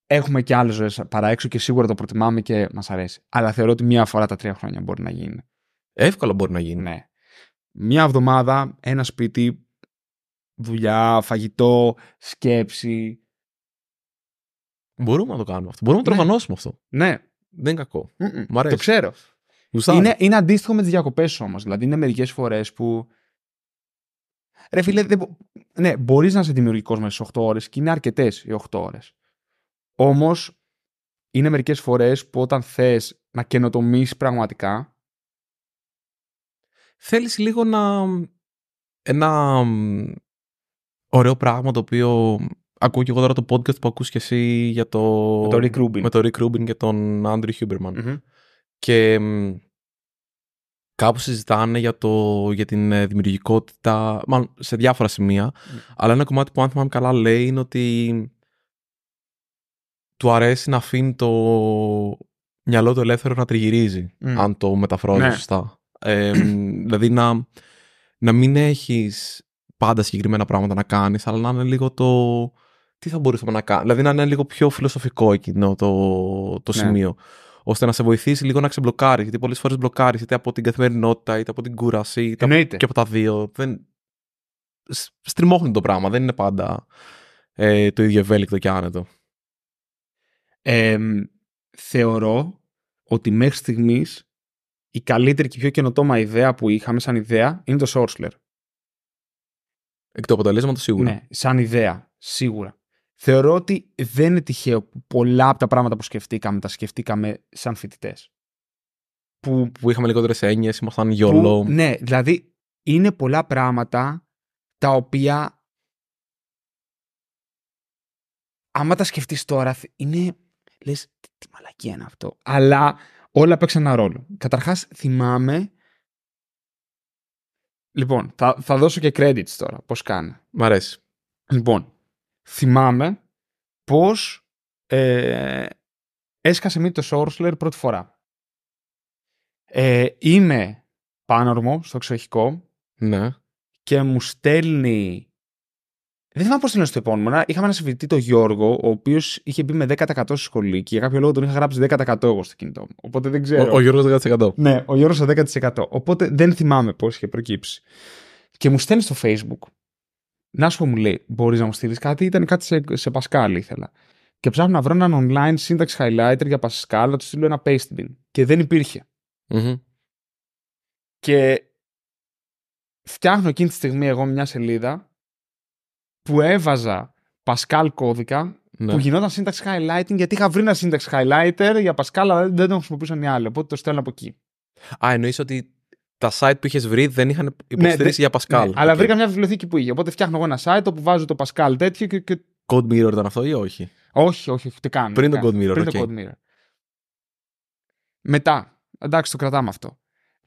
έχουμε και άλλες ζωές παρά έξω και σίγουρα το προτιμάμε και μας αρέσει. Αλλά θεωρώ ότι μία φορά τα τρία χρόνια μπορεί να γίνει. Εύκολα μπορεί να γίνει. Ναι. Μία εβδομάδα, ένα σπίτι, δουλειά, φαγητό, σκέψη. Μπορούμε να το κάνουμε αυτό. Μπορούμε να το Ναι. οργανώσουμε αυτό. Ναι, Δεν είναι κακό. Mm-mm. Μ' αρέσει. το ξέρω. Γουστάρω. Είναι, είναι αντίστοιχο με τις διακοπές όμως. Δηλαδή, είναι μερικές φορές που. Ρε φίλε, δεν... μπο- ναι, μπορείς να είσαι δημιουργικός μέσα στις 8 ώρες και είναι αρκετές οι 8 ώρες. Όμως, είναι μερικές φορές που όταν θες να καινοτομήσει πραγματικά. Θέλεις λίγο να... Ένα μ, ωραίο πράγμα το οποίο ακούω και εγώ τώρα το podcast που ακούς και εσύ για το... Με το Rick Rubin. με το Rick Rubin και τον Andrew Huberman. Μμμ. Και μ, κάπου συζητάνε για, το, για την ε, δημιουργικότητα, μάλλον σε διάφορα σημεία, αλλά ένα κομμάτι που αν θυμάμαι καλά λέει είναι ότι του αρέσει να αφήνει το μυαλό του ελεύθερο να τριγυρίζει, Μμ. αν το μεταφράζω Ναι. σωστά. Ε, μ, δηλαδή να, να μην έχεις πάντα συγκεκριμένα πράγματα να κάνεις, αλλά να είναι λίγο το τι θα μπορούσαμε να κάνουμε. Δηλαδή να είναι λίγο πιο φιλοσοφικό εκείνο το, το Ναι. σημείο. Ώστε να σε βοηθήσει λίγο να ξεμπλοκάρεις. Γιατί πολλές φορές μπλοκάρεις είτε από την καθημερινότητα, είτε από την κούραση, είτε από- Εννοείται. και από τα δύο. Δεν... σ- Στριμώχνει το πράγμα. Δεν είναι πάντα ε, το ίδιο ευέλικτο και άνετο. Εμ, θεωρώ ότι μέχρι στιγμής η καλύτερη και πιο καινοτόμα ιδέα που είχαμε σαν ιδέα είναι το Sourceler. Εκ του αποτελέσματος σίγουρα. Ναι, σαν ιδέα, σίγουρα. Θεωρώ ότι δεν είναι τυχαίο που πολλά από τα πράγματα που σκεφτήκαμε τα σκεφτήκαμε σαν φοιτητές. Που, Που είχαμε λιγότερες έννοιες, ήμασταν γιολό. που- ναι, δηλαδή είναι πολλά πράγματα τα οποία άμα τα σκεφτείς τώρα θ- είναι λες τι, τι μαλακία είναι αυτό αλλά όλα παίξαν ένα ρόλο καταρχάς θυμάμαι λοιπόν θα, θα δώσω και credits τώρα πως κάνει Μ' αρέσει. Λοιπόν, θυμάμαι πώς ε, έσκασε μύτη το Sourceler πρώτη φορά. Ε, είμαι πάνορμο στο εξοχικό Ναι. και μου στέλνει... Δεν θυμάμαι πώς στέλνει στο επώνυμο. να- Είχαμε ένα συμφιλητή, τον Γιώργο, ο οποίος είχε μπει με 10% στη σχολή και για κάποιο λόγο τον είχα γράψει 10% εγώ στο κινητό μου. Οπότε δεν ξέρω. Ο, ο Γιώργος 10%. Ναι, ο Γιώργος στο 10%. Οπότε δεν θυμάμαι πώς είχε προκύψει. Και μου στέλνει στο Facebook Να σου πω, μου λέει, μπορείς να μου στείλεις κάτι. Ήταν κάτι σε, σε Pascal, ήθελα. Και ψάχνω να βρω έναν online σύνταξη highlighter για Pascal, να του στείλω ένα paste bin. Και δεν υπήρχε. Μμμ. Και φτιάχνω εκείνη τη στιγμή εγώ μια σελίδα που έβαζα Pascal κώδικα Ναι. που γινόταν syntax highlighting γιατί είχα βρει ένα syntax highlighter για Pascal αλλά δεν τον χρησιμοποιούσαν οι άλλοι. Οπότε το στέλνω από εκεί. Α, εννοείς ότι τα site που είχες βρει δεν είχαν υποστηρίξει για Pascal. Ναι, αλλά Οκ. βρήκα μια βιβλιοθήκη που είχε. Οπότε φτιάχνω εγώ ένα site όπου βάζω το Pascal τέτοιο και. και... Code Mirror ήταν αυτό ή όχι; Όχι, όχι, ούτε καν. Πριν ούτε το καν. Code Mirror, Πριν οκ. το Code Mirror. Μετά, εντάξει, το κρατάμε αυτό.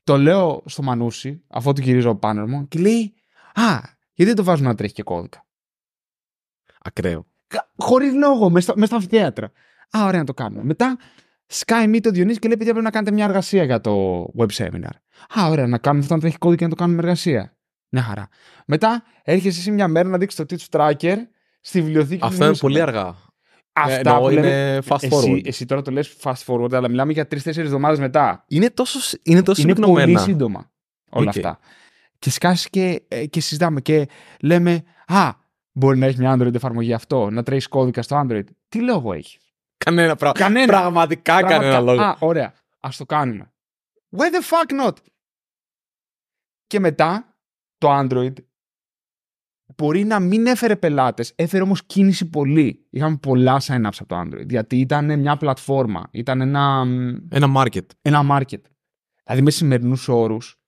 Το λέω στο Μανούσι, αφού του γυρίζω από πάνω μου, και λέει Α, γιατί δεν το βάζουμε να τρέχει και κώδικα. Ακραίο. Χωρίς λόγο, μέσα στα, μες στα αμφιθέατρα. Α, ωραία να το κάνουμε. Μετά, Sky Meet το Διονύσης και λέει: Παιδιά, πρέπει να κάνετε μια εργασία για το web seminar. Α, ωραία, να κάνουμε αυτό να τρέχει κώδικα και να το κάνουμε εργασία. Μια χαρά. Μετά, έρχεσαι εσύ μια μέρα να δείξεις το teach tracker στη βιβλιοθήκη. του Αυτό είναι Διονύση. πολύ αργά. Αυτά Ε, εννοώ που λέμε- είναι fast εσύ, forward. εσύ τώρα το λες fast forward, αλλά μιλάμε για τρεις-τέσσερις εβδομάδες μετά. Είναι τόσο, είναι τόσο Είναι πολύ συμπυκνωμένα. σύντομα όλα Οκ. αυτά. Και σκάσει και, ε, και συζητάμε και λέμε, Α, μπορεί να έχει μια Android εφαρμογή αυτό, να τρέχεις κώδικα στο Android. Τι λόγο έχεις; Κανένα πράγμα. Κανένα. Πραγματικά κανένα Πραγματικά. λόγο. Α, ωραία. Ας το κάνουμε. Why the fuck not? Και μετά το Android μπορεί να μην έφερε πελάτες, έφερε όμως κίνηση πολύ. Είχαμε πολλά sign-ups από το Android, γιατί ήταν μια πλατφόρμα, ήταν ένα, Ένα market. ένα market. Δηλαδή με σημερινούς όρους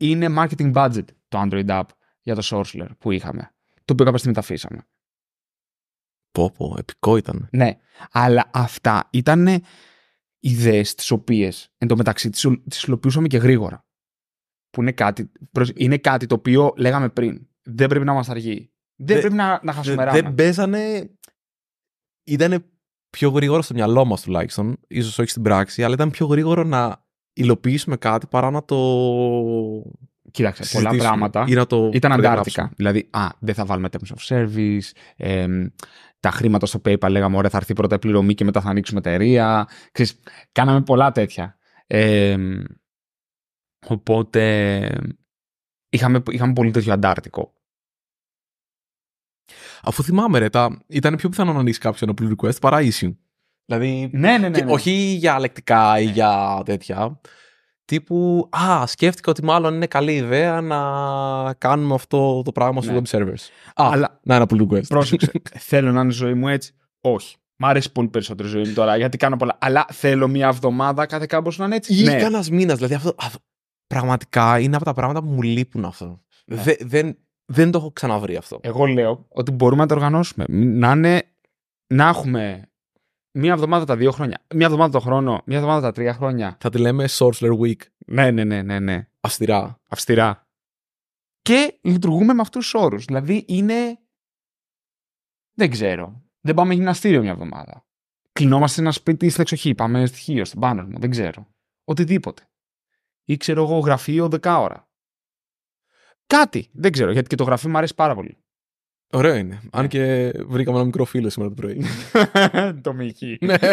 είναι marketing budget το Android app για το Sourceler που είχαμε. Το οποίο κάποια στιγμή τα αφήσαμε. Πω, πω, επικό ήταν. Ναι, αλλά αυτά ήταν ιδέες τις οποίες εν τω μεταξύ τις, τις υλοποιούσαμε και γρήγορα. Που είναι κάτι, προς- είναι κάτι το οποίο λέγαμε πριν. Δεν πρέπει να είμαστε αργοί. Δεν Δε- πρέπει να, να Δε- χασομεράμε. Δεν παίζανε. Ήταν πιο γρήγορο στο μυαλό μας τουλάχιστον. ίσως όχι στην πράξη, αλλά ήταν πιο γρήγορο να υλοποιήσουμε κάτι παρά να το. Κοίταξε, πολλά συζητήσουμε πράγματα Ή να το ήταν περιγράψουμε. αντάρτικα. Δηλαδή, α, δεν θα βάλουμε terms of service, εμ, τα χρήματα στο PayPal λέγαμε, ωραία, θα έρθει πρώτα η πληρωμή και μετά θα ανοίξουμε εταιρεία. Ξέρεις, κάναμε πολλά τέτοια. Εμ, οπότε, είχαμε, είχαμε πολύ τέτοιο αντάρτικο. Αφού θυμάμαι, ρε, τα... ήταν πιο πιθανό να ανοίξει κάποιο ένα pull request παρά issue. Δηλαδή. Ναι, ναι, ναι. και όχι για λεκτικά ή για τέτοια. Τύπου, Α, σκέφτηκα ότι μάλλον είναι καλή ιδέα να κάνουμε αυτό το πράγμα στο Ναι. web servers. Α, Αλλά να ένα pull request. πρόσεξε, θέλω να είναι η ζωή μου έτσι. Όχι. Μ' αρέσει πολύ περισσότερο η ζωή μου τώρα γιατί κάνω πολλά. Αλλά θέλω μια εβδομάδα κάθε κάμπος να είναι έτσι. Ή ναι. κανένας μήνας. Δηλαδή αυτό, αυτό πραγματικά είναι από τα πράγματα που μου λείπουν αυτό. Ναι. Δε- δεν, δεν το έχω ξαναβρει αυτό. Εγώ λέω ότι μπορούμε να το οργανώσουμε. Να, είναι, να έχουμε μία εβδομάδα τα δύο χρόνια, μία εβδομάδα το χρόνο, μία εβδομάδα τα τρία χρόνια. Θα τη λέμε Sourceler Week. Ναι, ναι, ναι, ναι, ναι. Αυστηρά. Αυστηρά. Και λειτουργούμε με αυτούς τους όρους. Δηλαδή είναι. Δεν ξέρω. Δεν πάμε γυμναστήριο μια εβδομάδα. Κλεινόμαστε σε ένα σπίτι στην εξοχή. Πάμε στοιχείο, στην πάνω μου. Δεν ξέρω. Οτιδήποτε. Ή ξέρω εγώ γραφείο 10 ώρα. Κάτι. Δεν ξέρω. Γιατί και το γραφείο μου αρέσει πάρα πολύ. Ωραίο είναι. Αν Ναι. και βρήκαμε ένα μικρό φίλο σήμερα το πρωί. το Μιχή. Ναι.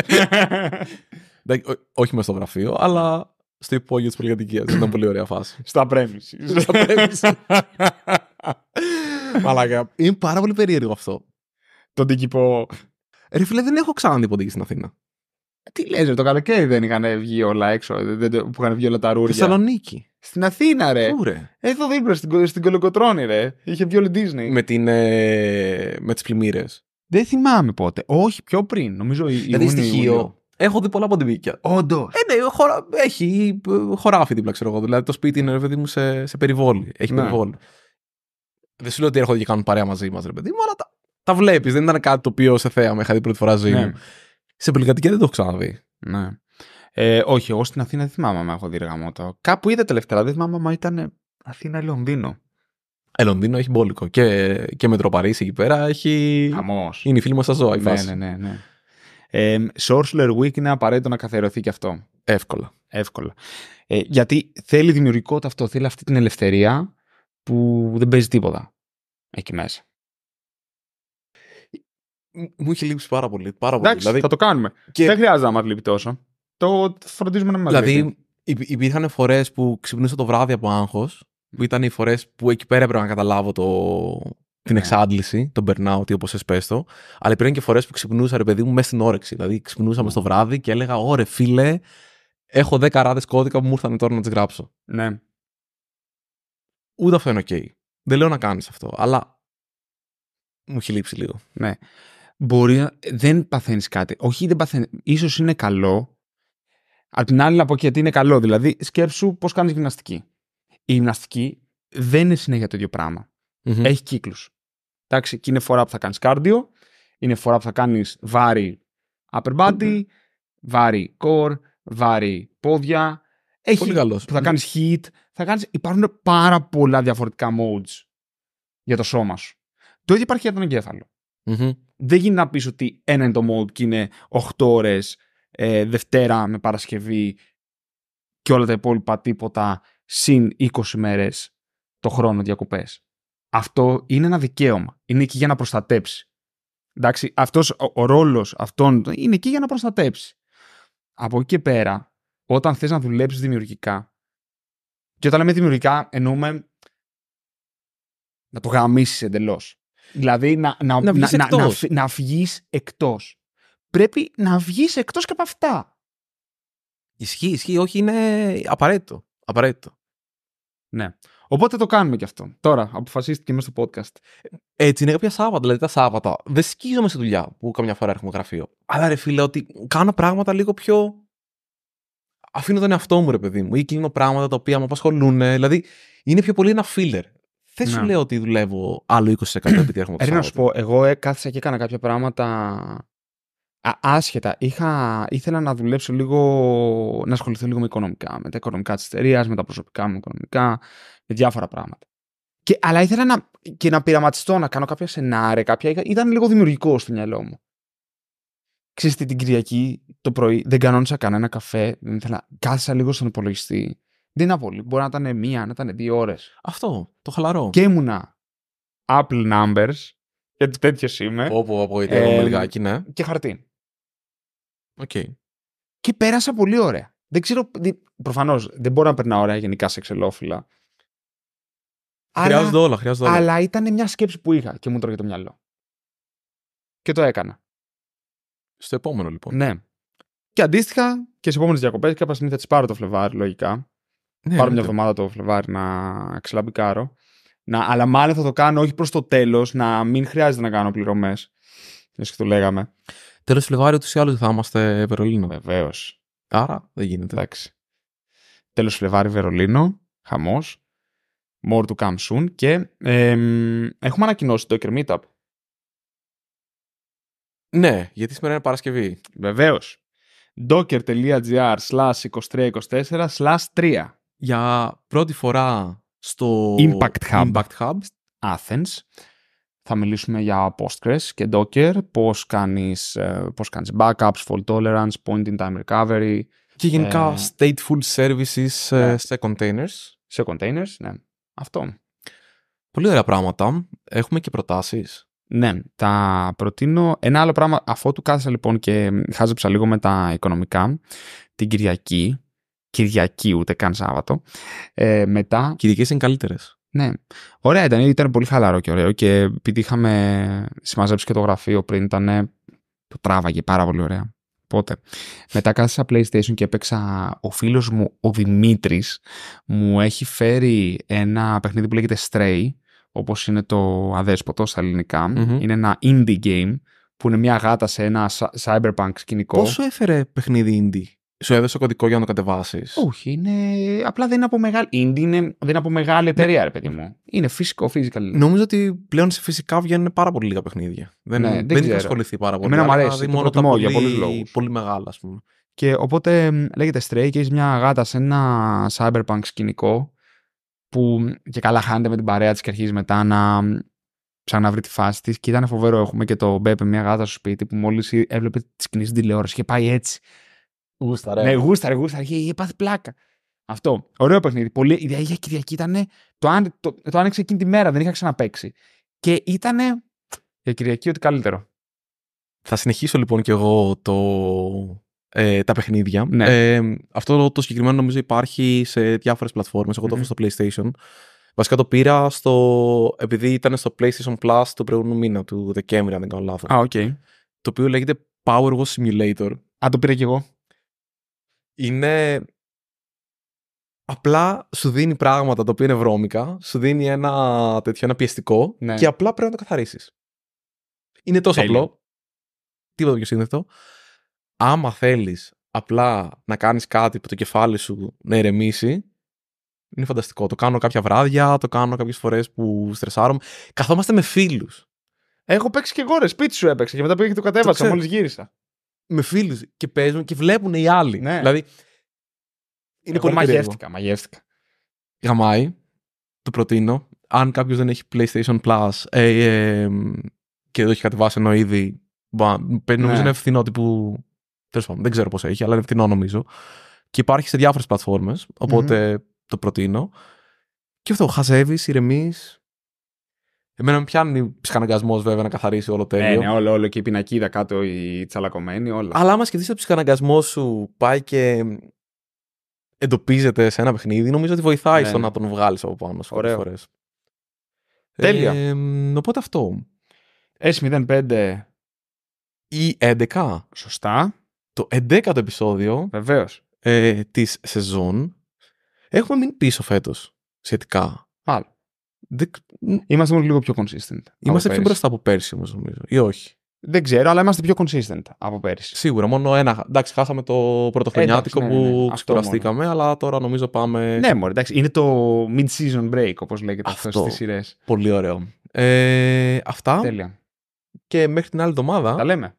Εντάξει, ό- όχι μέσα στο γραφείο, αλλά στο υπόγειο της πολυκατοικίας. Ήταν πολύ ωραία φάση. Στα πρέμιση. Στα πρέμιση. Μαλάκα. Είναι πάρα πολύ περίεργο αυτό. Τον τύπο. Ρε φίλε, δεν έχω ξαναδεί ποτέ στην Αθήνα. Τι λες ρε, το καλοκαίρι δεν είχαν βγει όλα έξω, δεν, δεν- που είχαν βγει όλα τα ρούρια. Θεσσαλονίκη. Στην Αθήνα, ρε. Πού ρε; Εδώ δίπλα στην, Κο- στην Κολοκοτρώνη, ρε. Είχε βγει όλη η Disney. Με, την, ε, με τις πλημμύρες. Δεν θυμάμαι πότε. Όχι, πιο πριν. Νομίζω η Δηλαδή στοιχείο. Έχω δει πολλά ποντιβίκια. Όντως. Ε, ναι, χωρα... έχει ε, χωράφι δίπλα, ξέρω εγώ. Δηλαδή το σπίτι είναι, ρε παιδί μου, σε, σε περιβόλι. Έχει Ναι. περιβόλι. Δεν σου λέω ότι έρχονται και κάνουν παρέα μαζί μας, ρε παιδί μου, αλλά τα, τα βλέπεις. Δεν ήταν κάτι το οποίο σε θέαμε. Είχα δει πρώτη φορά ζωή Ναι. μου. Σε πολυκατοικία δεν το έχω ξαναδεί. ναι. Ε, όχι, εγώ στην Αθήνα δεν θυμάμαι αν έχω δει ρεγαμότο. Κάπου είδα τελευταία, δεν θυμάμαι αν ήταν Αθήνα ή Λονδίνο. Ε, Λονδίνο έχει μπόλικο. Και, και Μετροπαρίσι εκεί πέρα έχει. Χαμός. Είναι η φίλη μας στα ζώα η Ναι, φάση. ναι, ναι, ναι. Ε, Sourceler Week είναι απαραίτητο να καθιερωθεί και αυτό. Εύκολα. Εύκολα. Ε, γιατί θέλει δημιουργικότητα αυτό, θέλει αυτή την ελευθερία που δεν παίζει τίποτα εκεί μέσα. Μ- Μου έχει λείψει πάρα πολύ. Πάρα πολύ. Εντάξει, Δηλαδή, θα το κάνουμε. και- Δεν χρειάζεται να μας λείπει τόσο. Το φροντίζουμε να μην μας λείπει. δηλαδή υπ- υπήρχαν φορές που ξυπνούσα το βράδυ από άγχος που ήταν οι φορές που εκεί πέρα έπρεπε να καταλάβω το, την Ναι. εξάντληση, τον burnout ή όπως εσπες το. Αλλά υπήρχαν και φορές που ξυπνούσα, ρε παιδί μου, μέσα στην όρεξη. Δηλαδή, ξυπνούσα μες το βράδυ και έλεγα: Ωρε, φίλε, έχω 10 ράδες κώδικα που μου ήρθαν τώρα να τις γράψω. Ναι. Ούτε αυτό είναι OK. Δεν λέω να κάνεις αυτό, αλλά μου έχει λείψει λίγο. Ναι. Μπορεί να... Δεν παθαίνεις κάτι. Όχι, δεν παθαίνεις. Ίσως είναι καλό. Απ' την άλλη, να πω και γιατί είναι καλό. Δηλαδή, σκέψου πώς κάνεις γυμναστική. Η γυμναστική δεν είναι συνέχεια το ίδιο πράγμα. Μμμ. Έχει κύκλους. Εντάξει, και είναι φορά που θα κάνεις κάρδιο, είναι φορά που θα κάνεις βάρη upper body, βάρη core, βάρη πόδια. Έχει Πολύ καλός. που θα κάνεις heat. Θα κάνεις... Υπάρχουν πάρα πολλά διαφορετικά modes για το σώμα σου. Το ίδιο υπάρχει για τον εγκέφαλο. Μμμ. Δεν γίνει να πεις ότι ένα είναι το mode και είναι 8 ώρες ε, Δευτέρα με Παρασκευή και όλα τα υπόλοιπα τίποτα συν 20 μέρες το χρόνο διακοπές. Αυτό είναι ένα δικαίωμα. Είναι εκεί για να προστατέψει. Εντάξει, αυτός, ο, ο ρόλος αυτόν είναι εκεί για να προστατέψει. Από εκεί και πέρα, όταν θες να δουλέψεις δημιουργικά, και όταν λέμε δημιουργικά εννοούμε να το γαμίσεις εντελώς. Δηλαδή να, να, Να βγεις να, να, εκτός. να, να βγεις εκτός. Πρέπει να βγεις εκτός και από αυτά. Ισχύει, ισχύει. Όχι, είναι απαραίτητο. Απαραίτητο. Ναι. Οπότε το κάνουμε και αυτό. Τώρα, αποφασίστηκε μέσα στο podcast. Έτσι είναι κάποια Σάββατα. Δηλαδή τα Σάββατα δεν σκίζομαι σε δουλειά που καμιά φορά έρχομαι γραφείο. Αλλά ρε φίλε, ότι κάνω πράγματα λίγο πιο. Αφήνω τον εαυτό μου, ρε παιδί μου, ή κλείνω πράγματα τα οποία με απασχολούν. Δηλαδή είναι πιο πολύ ένα filler. Δεν σου Ναι. λέω ότι δουλεύω άλλο 20% επειδή έρχομαι το Έρχομαι να σου Σάββατο. πω, εγώ ε, κάθισα και έκανα κάποια πράγματα α, άσχετα. Είχα, ήθελα να δουλέψω λίγο, να ασχοληθώ λίγο με οικονομικά, με τα οικονομικά της εταιρείας, με τα προσωπικά μου οικονομικά, με διάφορα πράγματα. Και, αλλά ήθελα να, και να πειραματιστώ, να κάνω κάποια σενάρια, κάποια, ήταν λίγο δημιουργικό στο μυαλό μου. Ξέρεις τι, την Κυριακή το πρωί δεν κανόνισα κανένα καφέ, δεν ήθελα, κάθισα λίγο στον υπολογιστή. Δεν είναι πολύ, μπορεί να ήταν μία, να ήταν δύο ώρες. Αυτό, το χαλαρό. Και ήμουνα Apple Numbers, γιατί τέτοιο είμαι, Όπου απογοητεύομαι Ε, λιγάκι, ναι. και χαρτί. Οκ. Και πέρασα πολύ ωραία. Δεν ξέρω, προφανώς δεν μπορώ να περνάω ωραία γενικά σε ξελόφυλλα. Χρειάζονται όλα, χρειάζονται όλα. αλλά ήταν μια σκέψη που είχα και μου τρώγε το μυαλό. Και το έκανα. Στο επόμενο λοιπόν. Ναι. Και αντίστοιχα και στις επόμενες διακοπές, κάποια στιγμή θα τις πάρω το Φλεβάρι, λογικά. Ναι, πάρω μια εννοείται. εβδομάδα το Φλεβάρι να ξελαμπικάρω. Να, αλλά μάλλον θα το κάνω όχι προς το τέλος, να μην χρειάζεται να κάνω πληρωμές. Έτσι και το λέγαμε. Τέλος Φλεβάριο ούτως ή άλλως θα είμαστε Βερολίνο. Βεβαίως. Άρα δεν γίνεται. Εντάξει. Τέλος Φλεβάρι, Βερολίνο. Χαμός. More to come soon. Και εμ, έχουμε ανακοινώσει το Docker Meetup. Ναι, γιατί σήμερα είναι Παρασκευή. Βεβαίως. docker.gr slash 2324 slash 3 Για πρώτη φορά στο Impact Hub. Impact Hub. Athens. Θα μιλήσουμε για Postgres και Docker, πώς κάνεις, ε, πώς κάνεις backups, fault tolerance, point in time recovery, Και γενικά Ε, stateful services ε, ναι. σε containers. σε containers, ναι. Αυτό. Πολύ ωραία πράγματα. Έχουμε και προτάσεις. Ναι, τα προτείνω. Ένα άλλο πράγμα, αφού του κάθισα λοιπόν και χάζεψα λίγο με τα οικονομικά, την Κυριακή, Κυριακή ούτε καν Σάββατο, ε, μετά, Κυριακές είναι καλύτερες. Ναι, ωραία ήταν, ήταν πολύ χαλαρό και ωραίο και επειδή είχαμε συμμαζέψει και το γραφείο πριν ήταν, το τράβαγε πάρα πολύ ωραία. Οπότε, μετά κάθισα PlayStation και έπαιξα, ο φίλος μου, ο Δημήτρης, μου έχει φέρει ένα παιχνίδι που λέγεται Stray, όπως είναι το αδέσποτο στα ελληνικα Μμμ. Είναι ένα indie game που είναι μια γάτα σε ένα cy- cyberpunk σκηνικό. Πόσο έφερε παιχνίδι indie; Σου έδωσε κωδικό για να το κατεβάσεις; Όχι, είναι... απλά δεν είναι από μεγάλη. Indie είναι... δεν είναι από μεγάλη εταιρεία, ρε παιδί μου. Είναι φυσικό, physical. Νομίζω ότι πλέον σε φυσικά βγαίνουν πάρα πολύ λίγα παιχνίδια. Δεν, Ναι, δεν δεν, είχα ξέρω. ασχοληθεί πάρα πολύ. Εμένα μου αλλά αρέσει, δηλαδή το μόνο τα προτιμώ πολύ, για πολλούς λόγους. πολύ μεγάλα, ας πούμε. Και οπότε μ, λέγεται Stray και έχεις μια γάτα σε ένα cyberpunk σκηνικό που μ, και καλά χάνεται με την παρέα της και αρχίζει μετά να μ, ξαναβρει τη φάση της. Και ήταν φοβερό. Έχουμε και το Μπέπε, μια γάτα στο σπίτι που μόλις έβλεπε τι κινήσει στην τηλεόραση και πάει έτσι. Γούστα, Ναι, γούσταρε, γούσταρε και είχε πάθει πλάκα. Αυτό. Ωραίο παιχνίδι. Πολύ, η για Κυριακή ήταν. Το, άν- το, το άνοιξε εκείνη τη μέρα, δεν είχα ξαναπαίξει. Και ήταν για Κυριακή ό,τι καλύτερο. Θα συνεχίσω λοιπόν και εγώ το, ε, τα παιχνίδια. Ναι. Ε, αυτό το συγκεκριμένο νομίζω υπάρχει σε διάφορες πλατφόρμες. Εγώ το Μμμ. έχω στο PlayStation. Βασικά το πήρα στο. επειδή ήταν στο PlayStation Plus του προηγούμενου μήνα, του Δεκέμβρη, αν δεν κάνω λάθος. Α, οκ. Το οποίο λέγεται Power Wash Simulator. Α, το πήρα κι εγώ. Είναι. Απλά σου δίνει πράγματα τα οποία είναι βρώμικα, σου δίνει ένα τέτοιο, ένα πιεστικό Ναι. και απλά πρέπει να το καθαρίσεις. Είναι τόσο Τέλειο. απλό. Τίποτα πιο σύνδετο. Άμα θέλεις απλά να κάνεις κάτι που το κεφάλι σου να ηρεμήσει, είναι φανταστικό. Το κάνω κάποια βράδια, το κάνω κάποιες φορές που στρεσάρομαι. Καθόμαστε με φίλους. Έχω παίξει κι εγώ ρε, σπίτι σου έπαιξα και μετά πήγα και το κατέβασα ξέρω. μόλις γύρισα. Με φίλους και παίζουν και βλέπουν οι άλλοι. Ναι. Δηλαδή. Είναι εγώ πολύ περίεργο. μαγεύτηκα, μαγεύτηκα. γαμάει. Το προτείνω. Αν κάποιος δεν έχει PlayStation Plus ε, ε, και το έχει κατεβάσει ενώ ήδη. μπα- Νομίζω Ναι. είναι φθηνό τύπου. Τέλος πάντων, δεν ξέρω πώ έχει, αλλά είναι φθηνό νομίζω. Και υπάρχει σε διάφορες πλατφόρμες. Οπότε το προτείνω. Και αυτό, χαζεύεις, ηρεμείς. Εμένα με πιάνει ψυχαναγκασμός βέβαια να καθαρίσει όλο Ναι, τέλειο. ναι, όλο, όλο και η πινακίδα κάτω, η τσαλακωμένη, όλα. Αλλά άμα σκεφτείς ότι ο ψυχαναγκασμό σου πάει και εντοπίζεται σε ένα παιχνίδι, νομίζω ότι βοηθάει Ναι, στο ναι. να τον βγάλεις από πάνω σου Ωραίο. φορές. Τέλεια. Ε, οπότε αυτό. S05, Η 11, σωστά, το 11ο επεισόδιο βεβαίως. ε, της σεζόν, έχουμε μείνει πίσω φέτος σχετικά. Άλλο. Δεν... Είμαστε μόνο λίγο πιο consistent. από Είμαστε πιο πέρυσι. μπροστά από πέρσι όμως νομίζω, ή όχι. Δεν ξέρω, αλλά είμαστε πιο consistent από πέρυσι. Σίγουρα, μόνο ένα. Εντάξει, χάσαμε το πρωτοχρονιάτικο Εντάξει, ναι, ναι, ναι. που Αυτό ξεκουραστήκαμε, αλλά τώρα νομίζω πάμε Ναι, μωρέ, εντάξει. Είναι το mid-season break, όπως λέγεται αυτό, Αυτό. στις σειρές. πολύ ωραίο. Ε, αυτά Τέλεια. και μέχρι την άλλη εβδομάδα. Τα λέμε.